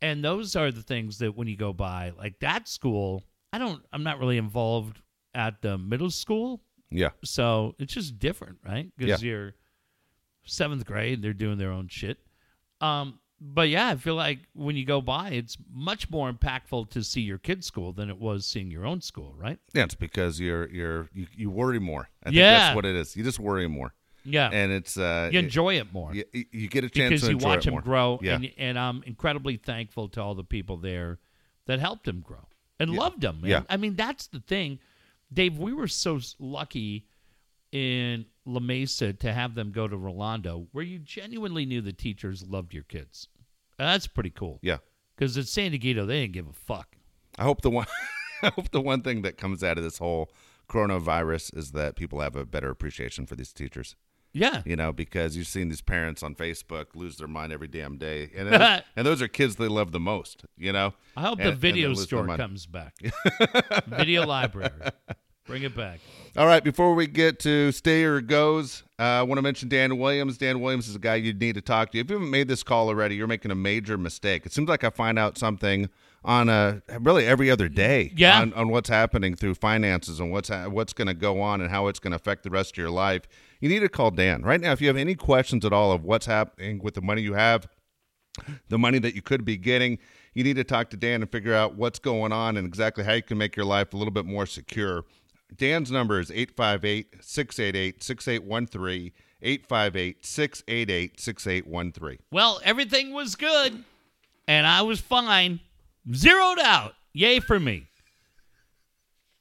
[SPEAKER 2] And those are the things that when you go by, like that school, I don't, I'm not really involved at the middle school
[SPEAKER 1] Yeah.
[SPEAKER 2] so it's just different, right? Because
[SPEAKER 1] Yeah.
[SPEAKER 2] you're seventh grade, they're doing their own shit. Um, but yeah, I feel like when you go by, it's much more impactful to see your kid's school than it was seeing your own school, right?
[SPEAKER 1] Yeah, it's because you're you're you, you worry more. I think
[SPEAKER 2] Yeah.
[SPEAKER 1] that's what it is. You just worry more,
[SPEAKER 2] Yeah,
[SPEAKER 1] and it's uh,
[SPEAKER 2] you enjoy it more
[SPEAKER 1] you, you get a chance
[SPEAKER 2] because
[SPEAKER 1] to
[SPEAKER 2] you watch them
[SPEAKER 1] more.
[SPEAKER 2] grow,
[SPEAKER 1] Yeah,
[SPEAKER 2] and and I'm incredibly thankful to all the people there that helped him grow and loved them. Man.
[SPEAKER 1] Yeah.
[SPEAKER 2] I mean that's the thing, Dave. We were so lucky in La Mesa to have them go to Rolando, where you genuinely knew the teachers loved your kids. Uh, that's pretty cool.
[SPEAKER 1] yeah.
[SPEAKER 2] Because at San Diego, they didn't give a fuck.
[SPEAKER 1] I hope the one I hope the one thing that comes out of this whole coronavirus is that people have a better appreciation for these teachers.
[SPEAKER 2] Yeah.
[SPEAKER 1] You know, because you've seen these parents on Facebook lose their mind every damn day, and those, and those are kids they love the most. You know,
[SPEAKER 2] I hope
[SPEAKER 1] And-
[SPEAKER 2] the video store comes back. video library. Bring it back.
[SPEAKER 1] All right, before we get to stay or goes, uh, I want to mention Dan Williams. Dan Williams is a guy you need to talk to. If you haven't made this call already, you're making a major mistake. It seems like I find out something on a really every other day
[SPEAKER 2] Yeah.
[SPEAKER 1] on, on what's happening through finances and what's ha- what's going to go on and how it's going to affect the rest of your life. You need to call Dan right now if you have any questions at all of what's happening with the money you have the money that you could be getting. You need to talk to Dan and figure out what's going on and exactly how you can make your life a little bit more secure. Dan's number is 858 688 6813. 858 688 6813.
[SPEAKER 2] Well, everything was good, and I was fine, zeroed out. Yay for me.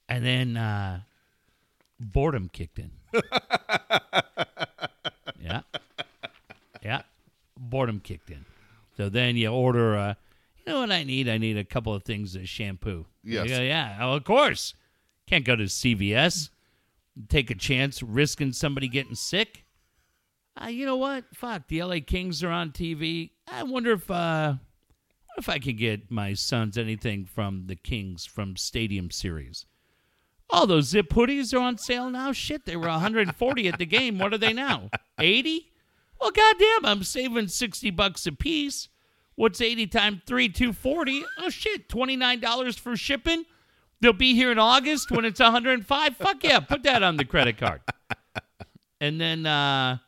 [SPEAKER 2] And then uh, boredom kicked in. yeah, yeah, boredom kicked in. So then you order. Uh, you know what I need? I need a couple of things of shampoo.
[SPEAKER 1] Yes.
[SPEAKER 2] Yeah, yeah. Oh, of course. Can't go to CVS. Take a chance risking somebody getting sick. Uh, you know what? Fuck, the LA Kings are on TV. I wonder if uh if I could get my sons anything from the Kings from Stadium Series. All those zip hoodies are on sale now. Shit, they were 140 at the game. What are they now? 80? Well, goddamn, I'm saving 60 bucks a piece. What's 80 times 3? 240. Oh shit, $29 for shipping. They'll be here in August when it's 105. Fuck yeah, put that on the credit card. And then uh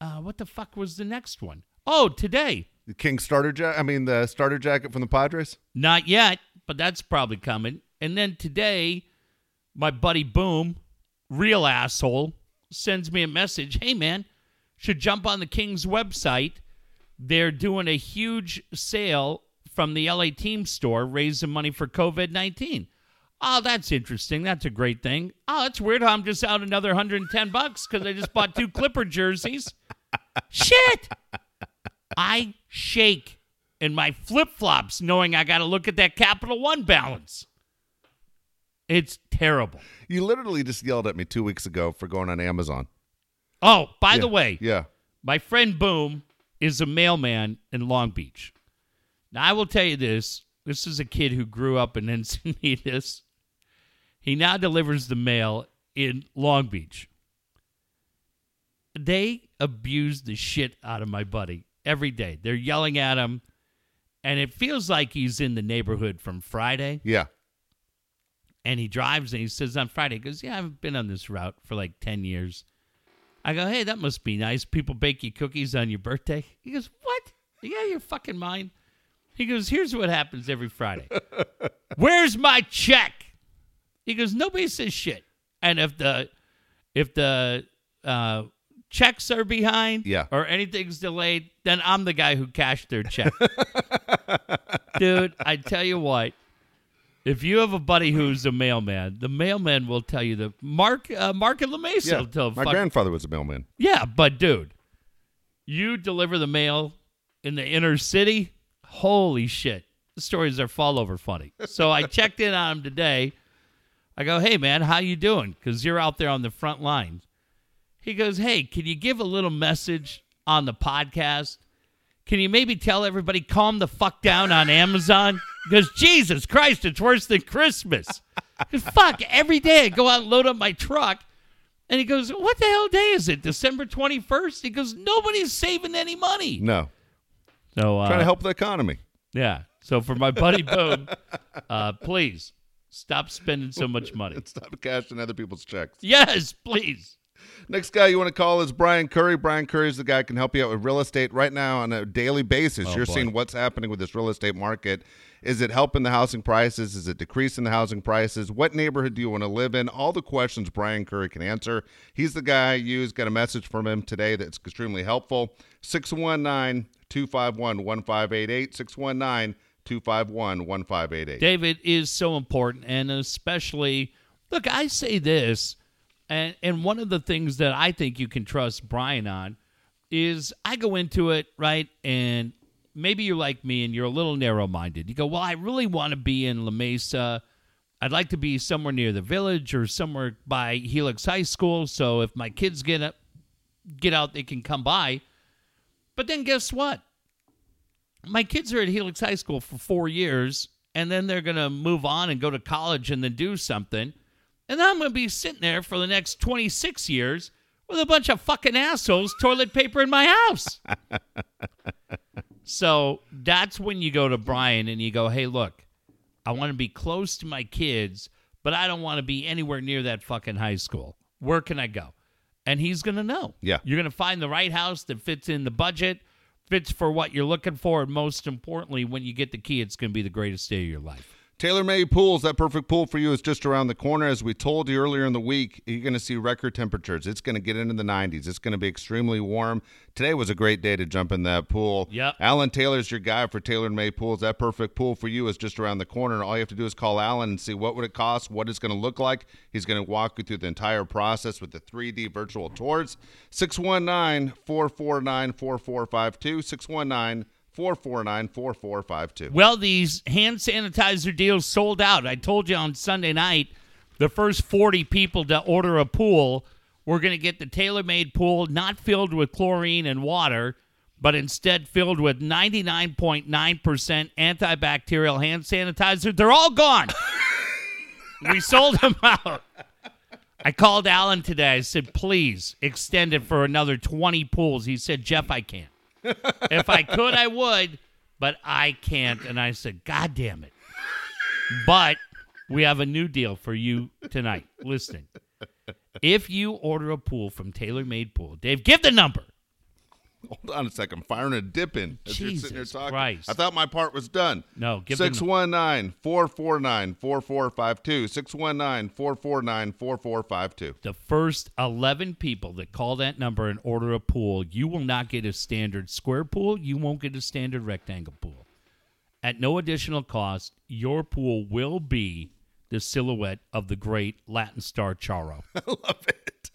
[SPEAKER 2] uh, what the fuck was the next one? Oh, today.
[SPEAKER 1] The King starter jacket, I mean, the starter jacket from the Padres?
[SPEAKER 2] Not yet, but that's probably coming. And then today, my buddy Boom, real asshole, sends me a message. Hey, man, should jump on the Kings website. They're doing a huge sale from the LA Team store, raising money for COVID 19. Oh, that's interesting. That's a great thing. Oh, it's weird how I'm just out another 110 bucks because I just bought two Clipper jerseys. Shit! I shake in my flip flops knowing I got to look at that Capital One balance. It's terrible.
[SPEAKER 1] You literally just yelled at me two weeks ago for going on Amazon.
[SPEAKER 2] Oh, by the way,
[SPEAKER 1] Yeah.
[SPEAKER 2] my friend Boom is a mailman in Long Beach. Now, I will tell you this this is a kid who grew up in Encinitas. He now delivers the mail in Long Beach. They abuse the shit out of my buddy every day. They're yelling at him, and it feels like he's in the neighborhood from Friday.
[SPEAKER 1] Yeah.
[SPEAKER 2] And he drives and he says on Friday, he goes, Yeah, I've been on this route for like 10 years. I go, hey, that must be nice. People bake you cookies on your birthday. He goes, what? Of your fucking mind? He goes, here's what happens every Friday. Where's my check? He goes, nobody says shit. And if the if the uh, checks are behind
[SPEAKER 1] Yeah.
[SPEAKER 2] or anything's delayed, then I'm the guy who cashed their check. Dude, I tell you what, if you have a buddy who's a mailman, the mailman will tell you the Mark uh, Mark and La Mesa
[SPEAKER 1] Yeah,
[SPEAKER 2] will tell
[SPEAKER 1] my
[SPEAKER 2] fuck-
[SPEAKER 1] grandfather was a mailman.
[SPEAKER 2] yeah, but dude, you deliver the mail in the inner city. Holy shit. The stories are fall over funny. So I checked in on him today. I go, hey man, how you doing? Because you're out there on the front line. He goes, hey, can you give a little message on the podcast? Can you maybe tell everybody calm the fuck down on Amazon? Because Jesus Christ, it's worse than Christmas. fuck, every day I go out and load up my truck. And he goes, What the hell day is it? December 21st? He goes, Nobody's saving any money.
[SPEAKER 1] No,
[SPEAKER 2] So, uh,
[SPEAKER 1] trying to help the economy.
[SPEAKER 2] yeah. So, for my buddy Boom, uh, please stop spending so much money.
[SPEAKER 1] Stop cashing other people's checks.
[SPEAKER 2] Yes, please.
[SPEAKER 1] Next guy you want to call is Brian Curry. Brian Curry is the guy who can help you out with real estate right now on a daily basis.
[SPEAKER 2] Oh,
[SPEAKER 1] You're
[SPEAKER 2] boy.
[SPEAKER 1] seeing what's happening with this real estate market. Is it helping the housing prices? Is it decreasing the housing prices? What neighborhood do you want to live in? All the questions Brian Curry can answer. He's the guy I use. Got a message from him today that's extremely helpful. 619 251 1588. 619 251 1588.
[SPEAKER 2] David is so important, and especially, look, I say this, and and one of the things that I think you can trust Brian on is I go into it right, and maybe you're like me and you're a little narrow-minded. You go, well, I really want to be in La Mesa. I'd like to be somewhere near the village or somewhere by Helix High School, so if my kids get up, get out, they can come by. But then guess what? my kids are at Helix High School for four years, and then they're to move on and go to college and then do something. And then I'm going to be sitting there for the next 26 years with a bunch of fucking assholes toilet paper in my house. so that's when you go to Brian and you go, hey, look, I want to be close to my kids, but I don't want to be anywhere near that fucking high school. Where can I go? And he's going to know.
[SPEAKER 1] Yeah.
[SPEAKER 2] You're going to find the right house that fits in the budget, fits for what you're looking for, and most importantly, when you get the key, it's going to be the greatest day of your life.
[SPEAKER 1] TaylorMade Pools, that perfect pool for you is just around the corner. As we told you earlier in the week, you're going to see record temperatures. It's going to get into the 90s. It's going to be extremely warm. Today was a great day to jump in that pool.
[SPEAKER 2] Yep.
[SPEAKER 1] Alan Taylor's your guy for TaylorMade Pools. That perfect pool for you is just around the corner. And all you have to do is call Alan and see what would it cost, what it's going to look like. He's going to walk you through the entire process with the 3D virtual tours. 619 449 4452. 619 449 4452.
[SPEAKER 2] Well, these hand sanitizer deals sold out. I told you on Sunday night, the first 40 people to order a pool were going to get the TaylorMade pool not filled with chlorine and water, but instead filled with 99.9% antibacterial hand sanitizer. They're all gone. we sold them out. I called Alan today. I said, please extend it for another 20 pools. He said, Jeff, I can't. If I could, I would, but I can't. And I said, God damn it. But we have a new deal for you tonight. Listen, if you order a pool from TaylorMade Pool, Dave, give the number.
[SPEAKER 1] Hold on a second. I'm firing a dip in as you're sitting here talking.
[SPEAKER 2] Christ.
[SPEAKER 1] I thought my part was done.
[SPEAKER 2] No, give the
[SPEAKER 1] 619 449 4452. 619 449 4452.
[SPEAKER 2] The first 11 people that call that number and order a pool, you will not get a standard square pool. You won't get a standard rectangle pool. At no additional cost, your pool will be the silhouette of the great Latin star Charo.
[SPEAKER 1] I love it.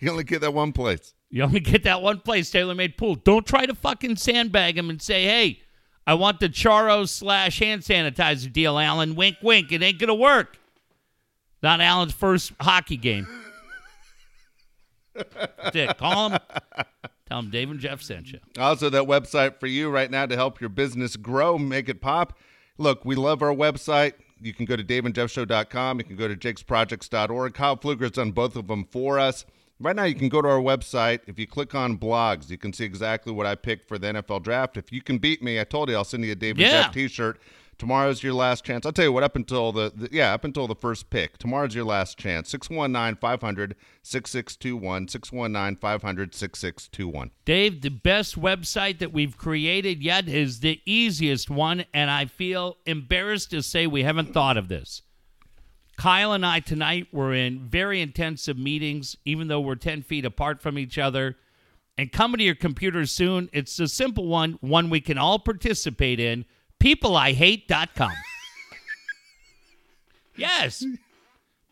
[SPEAKER 1] You only get that one place.
[SPEAKER 2] You only get that one place, TaylorMade Pool. Don't try to fucking sandbag him and say, hey, I want the Charo slash hand sanitizer deal, Alan. Wink, wink. It ain't going to work. Not Alan's first hockey game. That's it. Call him. Tell him Dave and Jeff sent you.
[SPEAKER 1] Also, that website for you right now to help your business grow, make it pop. Look, we love our website. You can go to daveandjeffshow.com. You can go to jakesprojects.org. Kyle Pfluger's done both of them for us. Right now, you can go to our website. If you click on blogs, you can see exactly what I picked for the NFL draft. If you can beat me, I told you I'll send you a Dave and
[SPEAKER 2] Yeah.
[SPEAKER 1] Jeff t shirt. Tomorrow's your last chance. I'll tell you what, up until the, the yeah, up until the first pick. Tomorrow's your last chance. 619 500 6621. 619 500 6621.
[SPEAKER 2] Dave, the best website that we've created yet is the easiest one, and I feel embarrassed to say we haven't thought of this. Kyle and I tonight were in very intensive meetings, even though we're 10 feet apart from each other. And coming to your computer soon, it's a simple one, one we can all participate in peopleihate.com. yes,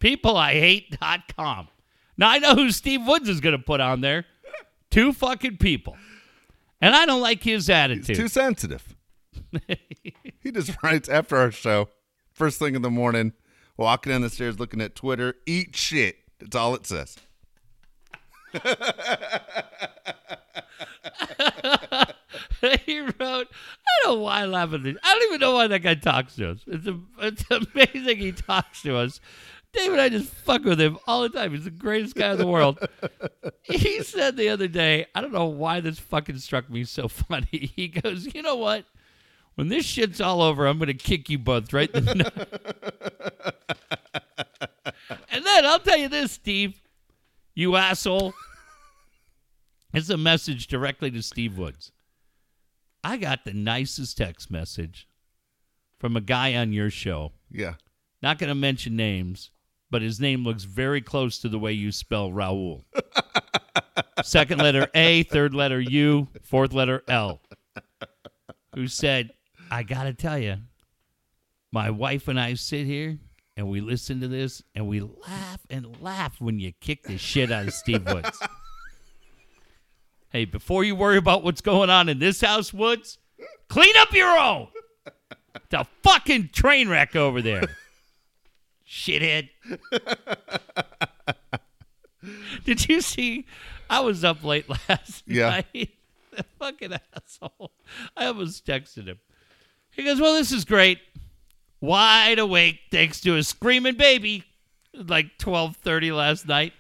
[SPEAKER 2] peopleihate.com. Now, I know who Steve Woods is going to put on there two fucking people. And I don't like his attitude.
[SPEAKER 1] Too sensitive. he just writes after our show, first thing in the morning, walking down the stairs looking at Twitter, eat shit. That's all it says.
[SPEAKER 2] he wrote, I don't know why I laugh at this. I don't even know why that guy talks to us. It's, a, it's amazing he talks to us. David, I just fuck with him all the time. He's the greatest guy in the world. he said the other day, I don't know why this fucking struck me so funny. He goes, You know what? When this shit's all over, I'm going to kick you both right in the and then I'll tell you this, Steve, you asshole. It's a message directly to Steve Woods. I got the nicest text message from a guy on your show.
[SPEAKER 1] Yeah.
[SPEAKER 2] Not going to mention names, but his name looks very close to the way you spell Raul. Second letter A, third letter U, fourth letter L. Who said, I got to tell you, my wife and I sit here and we listen to this and we laugh and laugh when you kick the shit out of Steve Woods. hey, before you worry about what's going on in this house, Woods, clean up your own. It's a fucking train wreck over there. Shithead. Did you see? I was up late last
[SPEAKER 1] Yeah.
[SPEAKER 2] night. The fucking asshole. I almost texted him. He goes, Well, this is great. Wide awake thanks to a screaming baby. Like twelve thirty last night.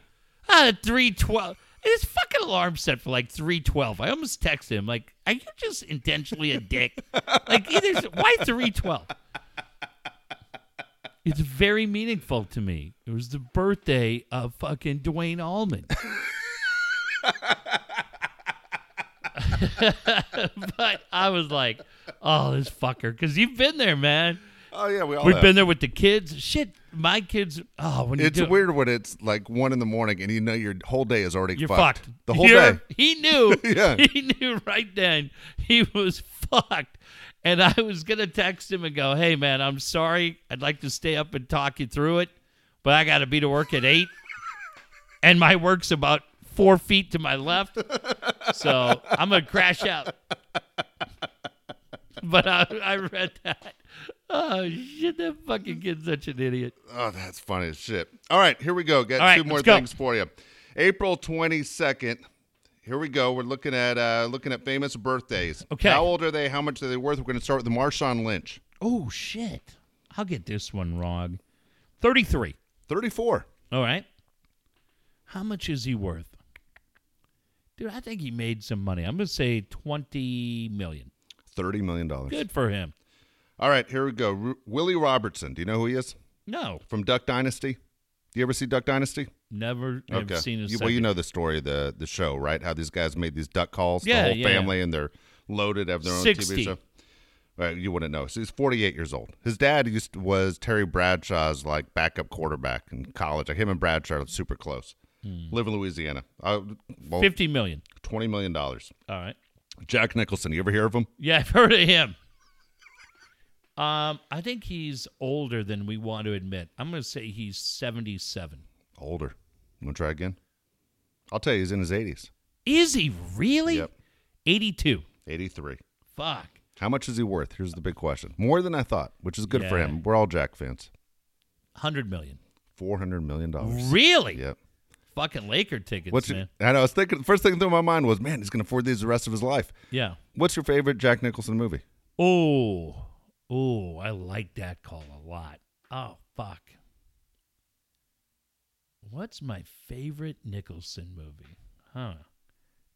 [SPEAKER 2] Ah, three twelve. His fucking alarm set for like three twelve. I almost texted him like, "Are you just intentionally a dick? like, either why three twelve? It's very meaningful to me. It was the birthday of fucking Duane Allman. but I was like, "Oh, this fucker," because you've been there, man.
[SPEAKER 1] Oh yeah, we all
[SPEAKER 2] We've
[SPEAKER 1] have.
[SPEAKER 2] been there with the kids. Shit, my kids. Oh, when you
[SPEAKER 1] It's
[SPEAKER 2] do,
[SPEAKER 1] weird when it's like one in the morning and you know your whole day is already
[SPEAKER 2] You're
[SPEAKER 1] fucked.
[SPEAKER 2] fucked.
[SPEAKER 1] The whole
[SPEAKER 2] You're-
[SPEAKER 1] day.
[SPEAKER 2] He knew.
[SPEAKER 1] Yeah.
[SPEAKER 2] He knew right then he was fucked. And I was gonna text him and go, "Hey man, I'm sorry. I'd like to stay up and talk you through it, but I got to be to work at eight, and my work's about four feet to my left, so I'm gonna crash out." But I, I read that. Oh shit! That fucking kid's such an idiot.
[SPEAKER 1] Oh, that's funny as shit. All right, here we go. Got
[SPEAKER 2] All right,
[SPEAKER 1] two more
[SPEAKER 2] let's go.
[SPEAKER 1] things for you. April twenty second. Here we go. We're looking at uh looking at famous birthdays.
[SPEAKER 2] Okay.
[SPEAKER 1] How old are they? How much are they worth? We're going to start with the Marshawn Lynch.
[SPEAKER 2] Oh shit! I'll get this one wrong. Thirty-three.
[SPEAKER 1] Thirty four.
[SPEAKER 2] All right. How much is he worth? Dude, I think he made some money. I'm going to say 20 million.
[SPEAKER 1] Thirty million dollars.
[SPEAKER 2] Good for him.
[SPEAKER 1] All right, here we go. Ru- Willie Robertson. Do you know who he is?
[SPEAKER 2] No,
[SPEAKER 1] From Duck Dynasty. Do you ever see Duck Dynasty?
[SPEAKER 2] never have seen
[SPEAKER 1] You- well, you know the story, of the the show, right? How these guys made these duck calls,
[SPEAKER 2] Yeah,
[SPEAKER 1] the whole
[SPEAKER 2] yeah.
[SPEAKER 1] family, and they're loaded, have their own
[SPEAKER 2] 60.
[SPEAKER 1] TV show. Right, you wouldn't know. So he's 48 years old. His dad used was Terry Bradshaw's like backup quarterback in college. Like him and Bradshaw are super close.
[SPEAKER 2] Hmm.
[SPEAKER 1] Live in Louisiana. Uh, well,
[SPEAKER 2] 50 million.
[SPEAKER 1] 20 million dollars.
[SPEAKER 2] All right.
[SPEAKER 1] Jack Nicholson. You ever hear of him?
[SPEAKER 2] Yeah, I've heard of him. Um, I think he's older than we want to admit. I'm going to say he's 77.
[SPEAKER 1] Older. You want to try again? I'll tell you, he's in his 80s.
[SPEAKER 2] Is he really?
[SPEAKER 1] Yep.
[SPEAKER 2] 82.
[SPEAKER 1] 83.
[SPEAKER 2] Fuck.
[SPEAKER 1] How much is he worth? Here's the big question. More than I thought, which is good for him. We're all Jack fans.
[SPEAKER 2] 100 million.
[SPEAKER 1] $400 million.
[SPEAKER 2] Really?
[SPEAKER 1] Yep.
[SPEAKER 2] Fucking Laker tickets,
[SPEAKER 1] What's
[SPEAKER 2] man.
[SPEAKER 1] your, I know. I was thinking. The first thing through my mind was, man, he's going to afford these the rest of his life.
[SPEAKER 2] Yeah.
[SPEAKER 1] What's your favorite Jack Nicholson movie?
[SPEAKER 2] Oh, oh, I like that call a lot. Oh, fuck. What's my favorite Nicholson movie? Huh.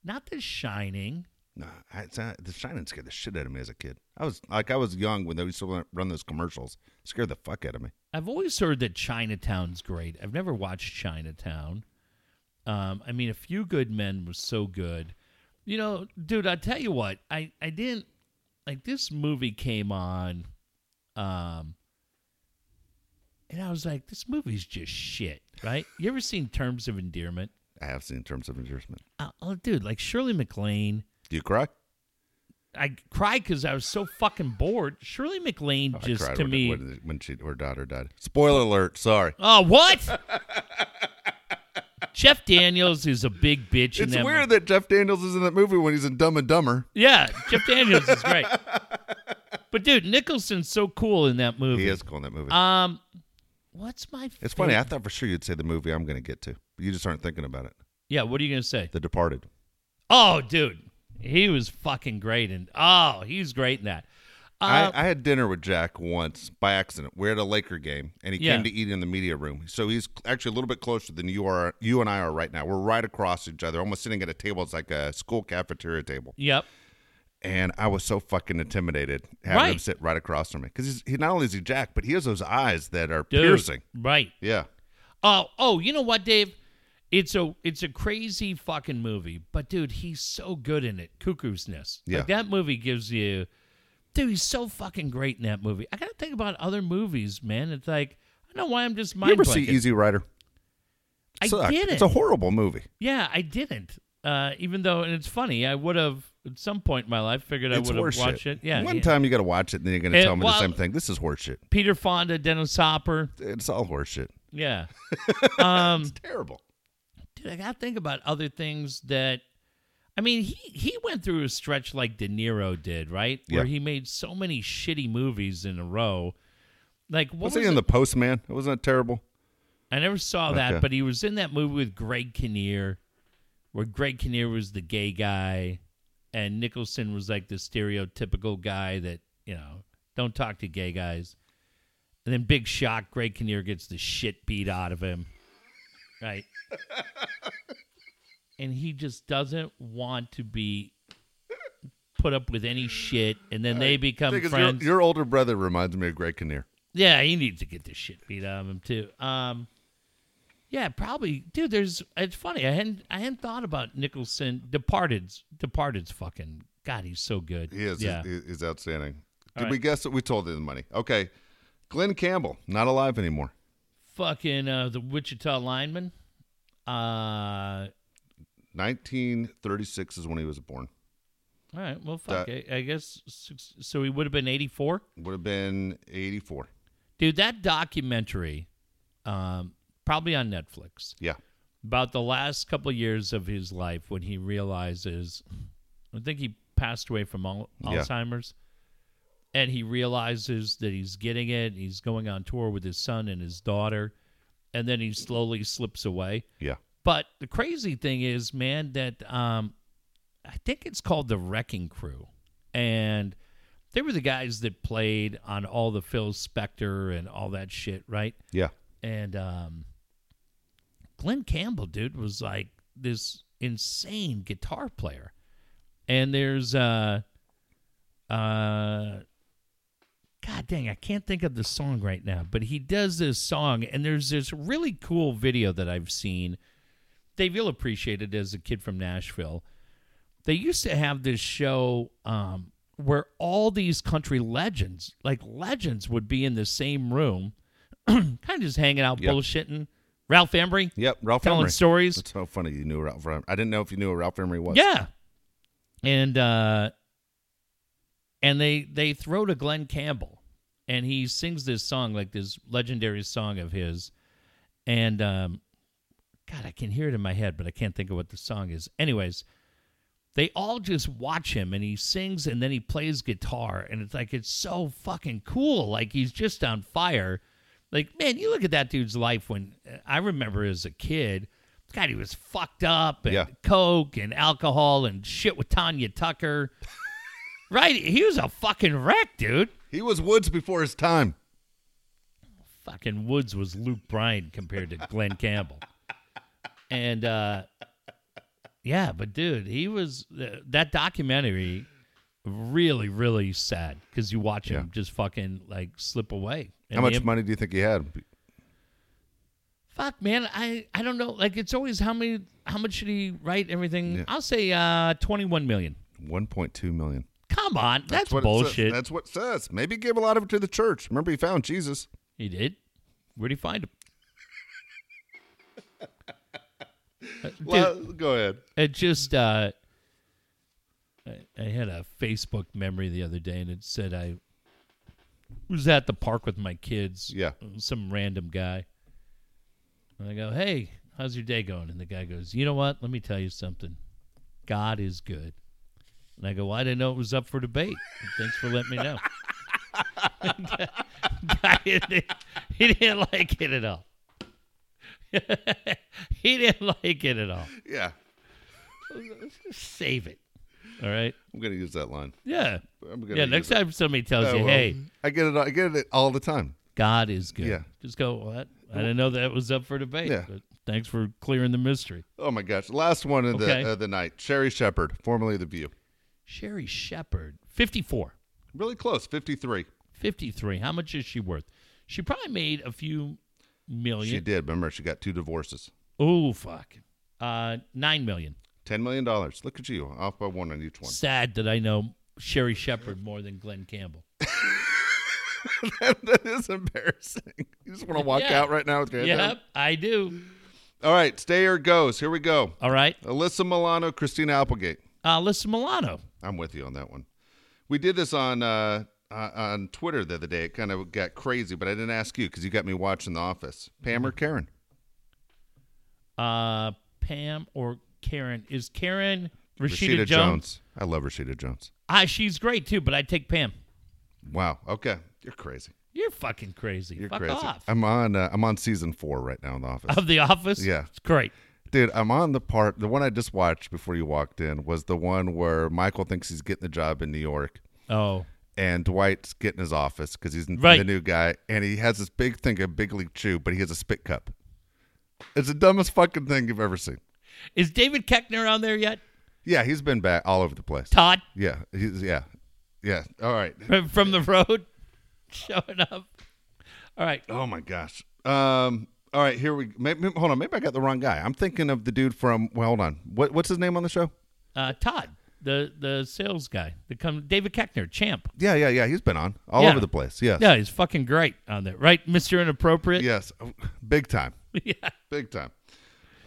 [SPEAKER 2] Not The Shining.
[SPEAKER 1] Nah, I, not, The Shining scared the shit out of me as a kid. I was like, I was young when they used to run those commercials. It scared the fuck out of me.
[SPEAKER 2] I've always heard that Chinatown's great. I've never watched Chinatown. Um, I mean, A Few Good Men was so good. You know, dude, I tell you what, I I didn't like this movie came on, um, and I was like, this movie's just shit, right? You ever seen Terms of Endearment?
[SPEAKER 1] I have seen Terms of Endearment.
[SPEAKER 2] Uh, oh, dude, like Shirley MacLaine.
[SPEAKER 1] Do you cry?
[SPEAKER 2] I cried because I was so fucking bored. Shirley MacLaine
[SPEAKER 1] Oh,
[SPEAKER 2] just to
[SPEAKER 1] when,
[SPEAKER 2] me.
[SPEAKER 1] when, when she her daughter died. Spoiler alert. Sorry.
[SPEAKER 2] Oh, what? Jeff Daniels is a big bitch. in
[SPEAKER 1] It's
[SPEAKER 2] that
[SPEAKER 1] weird that Jeff Daniels is in that movie when he's in Dumb and Dumber.
[SPEAKER 2] yeah, Jeff Daniels is great. But dude, Nicholson's so cool in that movie.
[SPEAKER 1] He is cool in that movie.
[SPEAKER 2] Um, what's my?
[SPEAKER 1] it's funny. I thought for sure you'd say the movie I'm going to get to, but you just aren't thinking about it.
[SPEAKER 2] Yeah, what are you gonna say?
[SPEAKER 1] The Departed.
[SPEAKER 2] Oh, dude, he was fucking great, and oh, he's great in that. Uh,
[SPEAKER 1] I, I had dinner with Jack once by accident. We're at a Laker game, and he
[SPEAKER 2] Yeah.
[SPEAKER 1] came to eat in the media room. So he's actually a little bit closer than you are. You and I are right now. We're right across each other, almost sitting at a table. It's like a school cafeteria table.
[SPEAKER 2] yep.
[SPEAKER 1] And I was so fucking intimidated having him sit right across from me because he not only is he Jack, but he has those eyes that are
[SPEAKER 2] Dude,
[SPEAKER 1] piercing.
[SPEAKER 2] Right.
[SPEAKER 1] Yeah,
[SPEAKER 2] Oh, oh, you know what, Dave? It's a it's a crazy fucking movie, but dude, he's so good in it. Cuckoo's Nest.
[SPEAKER 1] Yeah.
[SPEAKER 2] Like that movie gives you Dude, he's so fucking great in that movie. I gotta think about other movies, man. It's like I don't know why I'm just mind.
[SPEAKER 1] you ever see. Easy Rider?
[SPEAKER 2] I
[SPEAKER 1] Sucked.
[SPEAKER 2] didn't.
[SPEAKER 1] It's a horrible movie.
[SPEAKER 2] yeah, I didn't. Uh, even though, and it's funny, I would have at some point in my life figured I
[SPEAKER 1] It's
[SPEAKER 2] would have watched it. Yeah,
[SPEAKER 1] One
[SPEAKER 2] yeah.
[SPEAKER 1] time you got to watch it, and then you're going to tell me
[SPEAKER 2] well-
[SPEAKER 1] the same thing. This is horseshit.
[SPEAKER 2] Peter Fonda, Dennis Hopper.
[SPEAKER 1] It's all horseshit.
[SPEAKER 2] Yeah. um,
[SPEAKER 1] Terrible.
[SPEAKER 2] dude, I gotta think about other things that. I mean, he he went through a stretch like De Niro did, right? Where
[SPEAKER 1] Yeah.
[SPEAKER 2] he made so many shitty movies in a row. Like what
[SPEAKER 1] Was
[SPEAKER 2] was
[SPEAKER 1] he in
[SPEAKER 2] it?
[SPEAKER 1] The Postman? It Wasn't that terrible?
[SPEAKER 2] I never saw that,
[SPEAKER 1] Okay.
[SPEAKER 2] but he was in that movie with Greg Kinnear, where Greg Kinnear was the gay guy, and Nicholson was like the stereotypical guy that you know don't talk to gay guys. And then big shock, Greg Kinnear gets the shit beat out of him, right? and he just doesn't want to be put up with any shit, and then they become friends.
[SPEAKER 1] Your, your older brother reminds me of Greg Kinnear.
[SPEAKER 2] Yeah, he needs to get this shit beat out of him too. Um, yeah, probably, dude. There's. It's funny. I hadn't. I hadn't thought about Nicholson. Departed's. Departed's fucking. God, he's so good.
[SPEAKER 1] He is.
[SPEAKER 2] Yeah.
[SPEAKER 1] He's, he's outstanding. Did
[SPEAKER 2] All
[SPEAKER 1] we guess that we told you the money? Okay. Glen Campbell, not alive anymore.
[SPEAKER 2] Fucking uh, the Wichita lineman. Uh,
[SPEAKER 1] 1936 is when he was born.
[SPEAKER 2] all right. Well, fuck.
[SPEAKER 1] That-
[SPEAKER 2] I, I guess. So he would have been 84.
[SPEAKER 1] Would have been 84.
[SPEAKER 2] Dude, that documentary, um, probably on Netflix.
[SPEAKER 1] Yeah.
[SPEAKER 2] about the last couple of years of his life when he realizes I think he passed away from al-
[SPEAKER 1] Yeah.
[SPEAKER 2] Alzheimer's and he realizes that he's getting it he's going on tour with his son and his daughter and then he slowly slips away
[SPEAKER 1] Yeah.
[SPEAKER 2] But the crazy thing is man that um I think it's called the Wrecking Crew and they were the guys that played on all the Phil Spector and all that shit right
[SPEAKER 1] Yeah.
[SPEAKER 2] and um, Glen Campbell, dude, was like this insane guitar player. And there's uh uh God dang, I can't think of the song right now, but he does this song and there's this really cool video that I've seen. Dave, you'll appreciate it as a kid from Nashville. They used to have this show um where all these country legends, like legends, would be in the same room, kind of just hanging out,
[SPEAKER 1] Yep.
[SPEAKER 2] bullshitting. Ralph Emery
[SPEAKER 1] Yep. Ralph
[SPEAKER 2] telling
[SPEAKER 1] Emery.
[SPEAKER 2] stories.
[SPEAKER 1] That's so funny you knew Ralph Emery. I didn't know if you knew who Ralph Emery was.
[SPEAKER 2] Yeah. And uh and they they throw to Glen Campbell and he sings this song like this legendary song of his and um god I can hear it in my head but I can't think of what the song is. Anyways, they all just watch him and he sings and then he plays guitar and it's like it's so fucking cool like he's just on fire. Like man, you look at that dude's life when uh, I remember as a kid God, he was fucked up and
[SPEAKER 1] Yeah.
[SPEAKER 2] coke and alcohol and shit with Tanya Tucker. right? He was a fucking wreck, dude.
[SPEAKER 1] He was Woods before his time.
[SPEAKER 2] Fucking Woods was Luke Bryan compared to Glen Campbell. And uh Yeah, but dude, he was uh, that documentary really, really sad because you watch him
[SPEAKER 1] Yeah.
[SPEAKER 2] just fucking like slip away.
[SPEAKER 1] How much
[SPEAKER 2] the-
[SPEAKER 1] money do you think he had?
[SPEAKER 2] Fuck, man, I I don't know. Like it's always how many how much did he write everything?
[SPEAKER 1] Yeah.
[SPEAKER 2] I'll say uh twenty one million.
[SPEAKER 1] One point two million.
[SPEAKER 2] Come on, that's,
[SPEAKER 1] what it says.
[SPEAKER 2] bullshit.
[SPEAKER 1] That's what it says. Maybe he gave a lot of it to the church. Remember, he found Jesus.
[SPEAKER 2] He did. Where'd he find him? Uh, dude,
[SPEAKER 1] Well, go ahead.
[SPEAKER 2] it just uh I, I had a Facebook memory the other day and it said I was at the park with my kids.
[SPEAKER 1] Yeah.
[SPEAKER 2] Some random guy. And I go, Hey, how's your day going? And the guy goes, You know what? Let me tell you something. God is good. And I go, Well, I didn't know it was up for debate. Thanks for letting me know. guy didn't, he didn't like it at all. he didn't like it at all.
[SPEAKER 1] Yeah,
[SPEAKER 2] Save it. All right.
[SPEAKER 1] I'm gonna use that line.
[SPEAKER 2] Yeah.
[SPEAKER 1] I'm gonna
[SPEAKER 2] Yeah. Next
[SPEAKER 1] it.
[SPEAKER 2] time somebody tells
[SPEAKER 1] Oh,
[SPEAKER 2] you,
[SPEAKER 1] well,
[SPEAKER 2] "Hey,
[SPEAKER 1] I get it. I get it all the time.
[SPEAKER 2] God is good,"
[SPEAKER 1] Yeah.
[SPEAKER 2] just go. What? I didn't know that was up for debate.
[SPEAKER 1] Yeah.
[SPEAKER 2] But thanks for clearing the mystery.
[SPEAKER 1] Oh my gosh! Last one of
[SPEAKER 2] Okay.
[SPEAKER 1] the of the night. Sherri Shepherd, formerly the View.
[SPEAKER 2] Sherri Shepherd, fifty-four.
[SPEAKER 1] Really close. Fifty three.
[SPEAKER 2] 53. How much is she worth? She probably made a few million.
[SPEAKER 1] She did. Remember, she got two divorces.
[SPEAKER 2] Oh fuck. Uh, nine million.
[SPEAKER 1] Ten million dollars. Look at you, off by one on each one.
[SPEAKER 2] Sad that I know Sherri Shepherd more than Glen Campbell.
[SPEAKER 1] that is embarrassing. You just want to walk
[SPEAKER 2] Yeah.
[SPEAKER 1] out right now with your head down?
[SPEAKER 2] I do.
[SPEAKER 1] All right, stay or goes. Here we go.
[SPEAKER 2] All right.
[SPEAKER 1] Alyssa Milano, Christina Applegate.
[SPEAKER 2] Uh, listen, Milano.
[SPEAKER 1] I'm with you on that one. We did this on uh, uh, on Twitter the other day. It kind of got crazy, but I didn't ask you because you got me watching The Office. Pam or Karen?
[SPEAKER 2] Uh, Pam or Karen? Is Karen Rashida, Jones?
[SPEAKER 1] Jones. I love Rashida Jones.
[SPEAKER 2] Ah, she's great too, but I'd take Pam.
[SPEAKER 1] Wow. Okay, you're crazy.
[SPEAKER 2] You're fucking crazy.
[SPEAKER 1] You're
[SPEAKER 2] Fuck
[SPEAKER 1] crazy.
[SPEAKER 2] off.
[SPEAKER 1] I'm on. Uh, I'm on season four right now in The Office.
[SPEAKER 2] Of The Office?
[SPEAKER 1] Yeah.
[SPEAKER 2] It's great.
[SPEAKER 1] Dude, I'm on the part. The one I just watched before you walked in was the one where Michael thinks he's getting the job in New York,
[SPEAKER 2] Oh.
[SPEAKER 1] And Dwight's getting his office because he's
[SPEAKER 2] Right.
[SPEAKER 1] the new guy, and he has this big thing of Big League Chew, but he has a spit cup. It's the dumbest fucking thing you've ever seen.
[SPEAKER 2] Is David Koechner on there yet?
[SPEAKER 1] Yeah, he's been back all over the place.
[SPEAKER 2] Todd
[SPEAKER 1] Yeah, he's yeah, yeah. All right.
[SPEAKER 2] from- the road showing up. All right.
[SPEAKER 1] Oh my gosh. Um. All right. Here we. Maybe, hold on. Maybe I got the wrong guy. I'm thinking of the dude from. Well, hold on. What What's his name on the show?
[SPEAKER 2] Uh, Todd, the the sales guy. The come David Koechner, champ.
[SPEAKER 1] Yeah, yeah, yeah. He's been on all
[SPEAKER 2] Yeah.
[SPEAKER 1] over the place. Yes.
[SPEAKER 2] Yeah, he's fucking great on there. Right, Mr. Inappropriate?
[SPEAKER 1] Yes. Big time.
[SPEAKER 2] yeah.
[SPEAKER 1] Big time.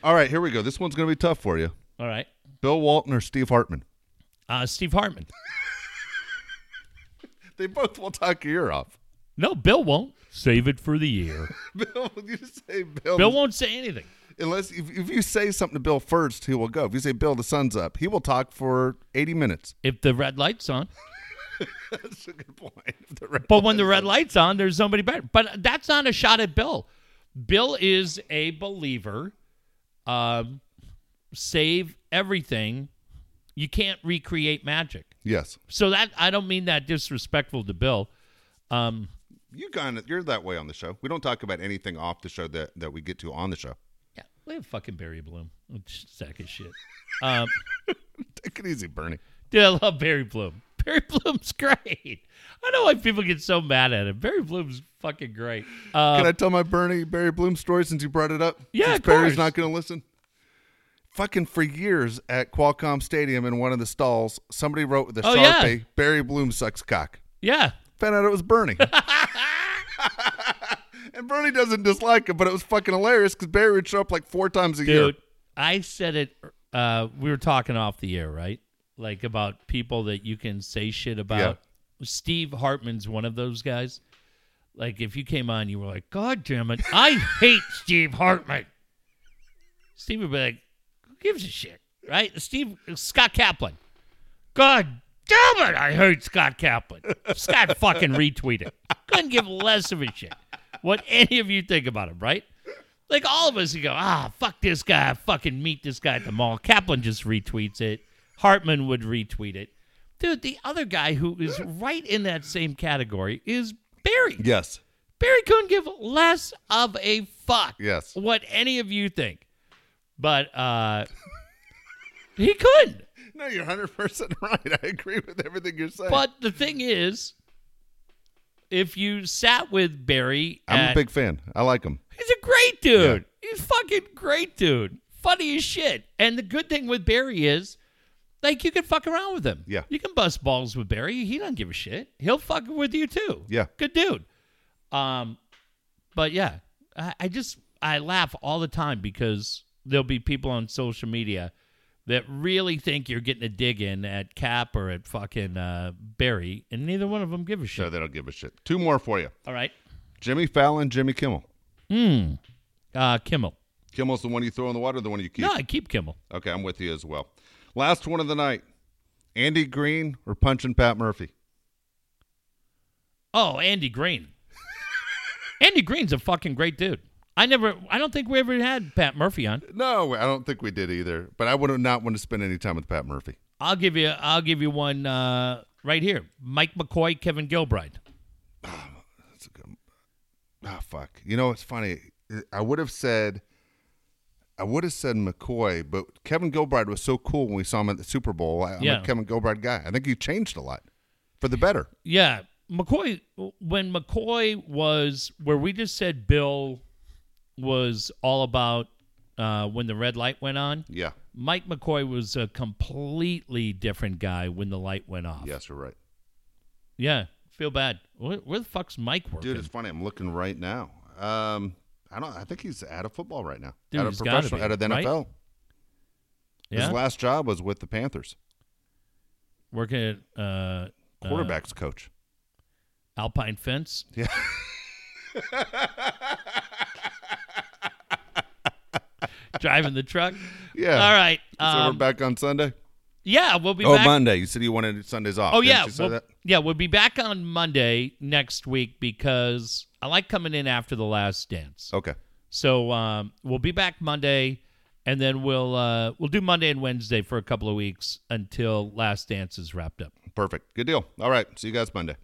[SPEAKER 1] All right. Here we go. This one's gonna be tough for you.
[SPEAKER 2] All right.
[SPEAKER 1] Bill Walton or Steve Hartman.
[SPEAKER 2] Uh, Steve Hartman.
[SPEAKER 1] They both will talk your ear off.
[SPEAKER 2] No, Bill won't. Save it for the year.
[SPEAKER 1] Bill, you say Bill.
[SPEAKER 2] Bill won't say anything.
[SPEAKER 1] Unless if, if you say something to Bill first, he will go. If you say Bill, the sun's up, he will talk for 80 minutes.
[SPEAKER 2] If the red light's on.
[SPEAKER 1] That's a good point. The red
[SPEAKER 2] But when the red light's on, there's somebody better. But that's not a shot at Bill. Bill is a believer. Um, save everything. You can't recreate magic.
[SPEAKER 1] Yes.
[SPEAKER 2] So that I don't mean that disrespectful to Bill. Um,
[SPEAKER 1] You kind of you're that way on the show. We don't talk about anything off the show that, that we get to on the show.
[SPEAKER 2] Yeah, we have fucking Barry Bloom. Sack of shit. Um,
[SPEAKER 1] Take it easy, Bernie.
[SPEAKER 2] dude, I love Barry Bloom. Barry Bloom's great. I know why people get so mad at him. Barry Bloom's fucking great. Uh,
[SPEAKER 1] Can I tell my Bernie Barry Bloom story since you brought it up?
[SPEAKER 2] Yeah,
[SPEAKER 1] since Barry's not going to listen. Fucking for years at Qualcomm Stadium in one of the stalls, somebody wrote with a
[SPEAKER 2] Oh, yeah.
[SPEAKER 1] sharpie, "Barry Bloom sucks cock."
[SPEAKER 2] yeah,
[SPEAKER 1] Found out it was Bernie. and Bernie doesn't dislike him, but it was fucking hilarious because Barry would show up like four times a year.
[SPEAKER 2] dude. I said it. Uh, we were talking off the air, right? Like about people that you can say shit about. Steve Hartman's one of those guys. Like if you came on, you were like, "God damn it, I hate Steve Hartman." Steve would be like, "Who gives a shit?" Right? Steve Scott Kaplan. God damn it, I hate Scott Kaplan. Scott fucking retweeted. Couldn't give less of a shit what any of you think about him, right? Like all of us, you go, ah, fuck this guy, fucking meet this guy at the mall. Kaplan just retweets it. Hartman would retweet it. Dude, the other guy who is right in that same category is Barry.
[SPEAKER 1] Yes.
[SPEAKER 2] Barry couldn't give less of a fuck
[SPEAKER 1] Yes.
[SPEAKER 2] what any of you think. But uh He couldn't.
[SPEAKER 1] No, you're 100% right. I agree with everything you're saying.
[SPEAKER 2] But the thing is, if you sat with Barry,
[SPEAKER 1] I'm a big fan. I like him.
[SPEAKER 2] He's a great dude. He's fucking great dude. Funny as shit. And the good thing with Barry is, like, you can fuck around with him.
[SPEAKER 1] Yeah.
[SPEAKER 2] You can bust balls with Barry. He doesn't give a shit. He'll fuck with you too.
[SPEAKER 1] Yeah.
[SPEAKER 2] Good dude. Um, but yeah, I, I just I laugh all the time because there'll be people on social media that really think you're getting a dig in at Cap or at fucking uh, Barry, and neither one of them give a shit.
[SPEAKER 1] So they don't give a shit. Two more for you
[SPEAKER 2] all right.
[SPEAKER 1] Jimmy Fallon, Jimmy Kimmel.
[SPEAKER 2] Hmm. Uh, Kimmel.
[SPEAKER 1] Kimmel's the one you throw in the water, the one you keep.
[SPEAKER 2] No, I keep Kimmel.
[SPEAKER 1] Okay, I'm with you as well. Last one of the night Andy Green or punching Pat Murphy?
[SPEAKER 2] Oh, Andy Green. Andy Green's a fucking great dude. I never, I don't think we ever had Pat Murphy on.
[SPEAKER 1] No, I don't think we did either. But I would not want to spend any time with Pat Murphy.
[SPEAKER 2] I'll give you, I'll give you one uh, right here. Mike McCoy, Kevin Gilbride.
[SPEAKER 1] That's a good. Ah, fuck. You know, it's funny. I would have said, I would have said McCoy, but Kevin Gilbride was so cool when we saw him at the Super Bowl. I- I'm
[SPEAKER 2] Yeah.
[SPEAKER 1] a Kevin Gilbride guy. I think he changed a lot for the better.
[SPEAKER 2] Yeah, McCoy. When McCoy was where we just said Bill was all about uh, when the red light went on.
[SPEAKER 1] Yeah.
[SPEAKER 2] Mike McCoy was a completely different guy when the light went off.
[SPEAKER 1] Yes, you're right.
[SPEAKER 2] Yeah, feel bad. Where, where the fuck's Mike working?
[SPEAKER 1] Dude, it's funny. I'm looking right now. Um, I don't. I think he's out of football right now.
[SPEAKER 2] Dude,
[SPEAKER 1] out of
[SPEAKER 2] he's
[SPEAKER 1] professional,
[SPEAKER 2] be,
[SPEAKER 1] out of the
[SPEAKER 2] right?
[SPEAKER 1] NFL.
[SPEAKER 2] yeah,
[SPEAKER 1] His last job was with the Panthers,
[SPEAKER 2] working at uh,
[SPEAKER 1] quarterbacks coach.
[SPEAKER 2] Alpine Fence.
[SPEAKER 1] Yeah.
[SPEAKER 2] driving the truck.
[SPEAKER 1] Yeah.
[SPEAKER 2] All right.
[SPEAKER 1] So we're
[SPEAKER 2] Um,
[SPEAKER 1] back on Sunday.
[SPEAKER 2] yeah, we'll be
[SPEAKER 1] Oh,
[SPEAKER 2] back.
[SPEAKER 1] Monday. You said you wanted Sundays off.
[SPEAKER 2] Oh yeah, we'll, yeah, we'll be back on Monday next week because I like coming in after the last dance.
[SPEAKER 1] Okay.
[SPEAKER 2] So um, we'll be back Monday, and then we'll uh, we'll do Monday and Wednesday for a couple of weeks until last dance is wrapped up.
[SPEAKER 1] Perfect. Good deal. All right. See you guys Monday.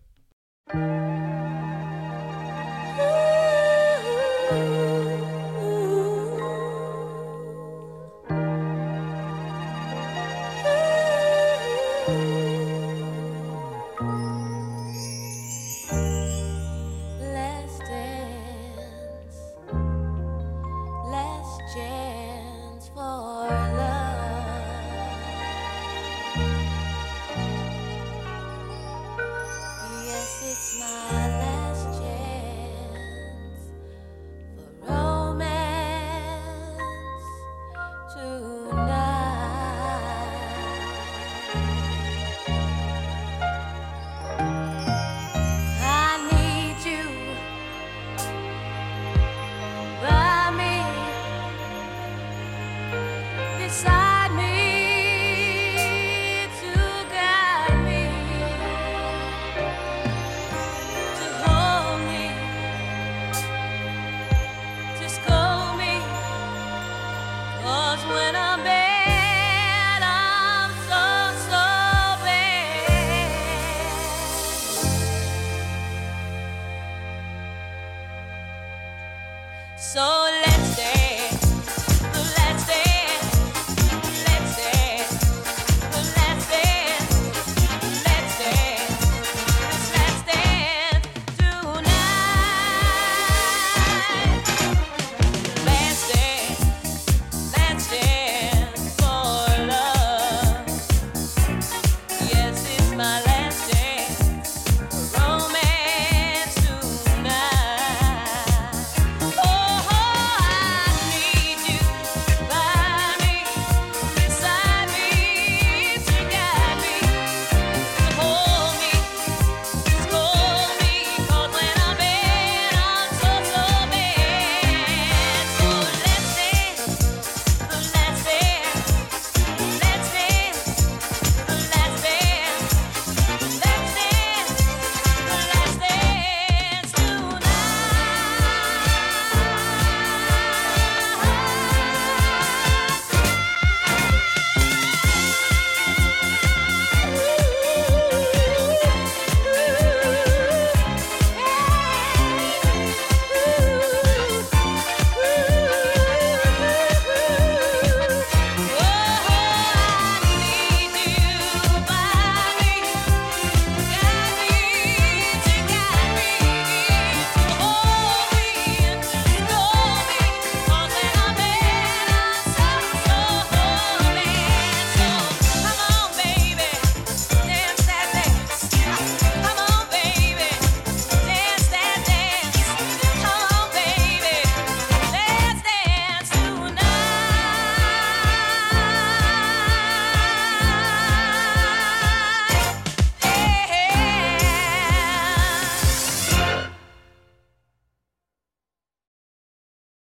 [SPEAKER 3] Beside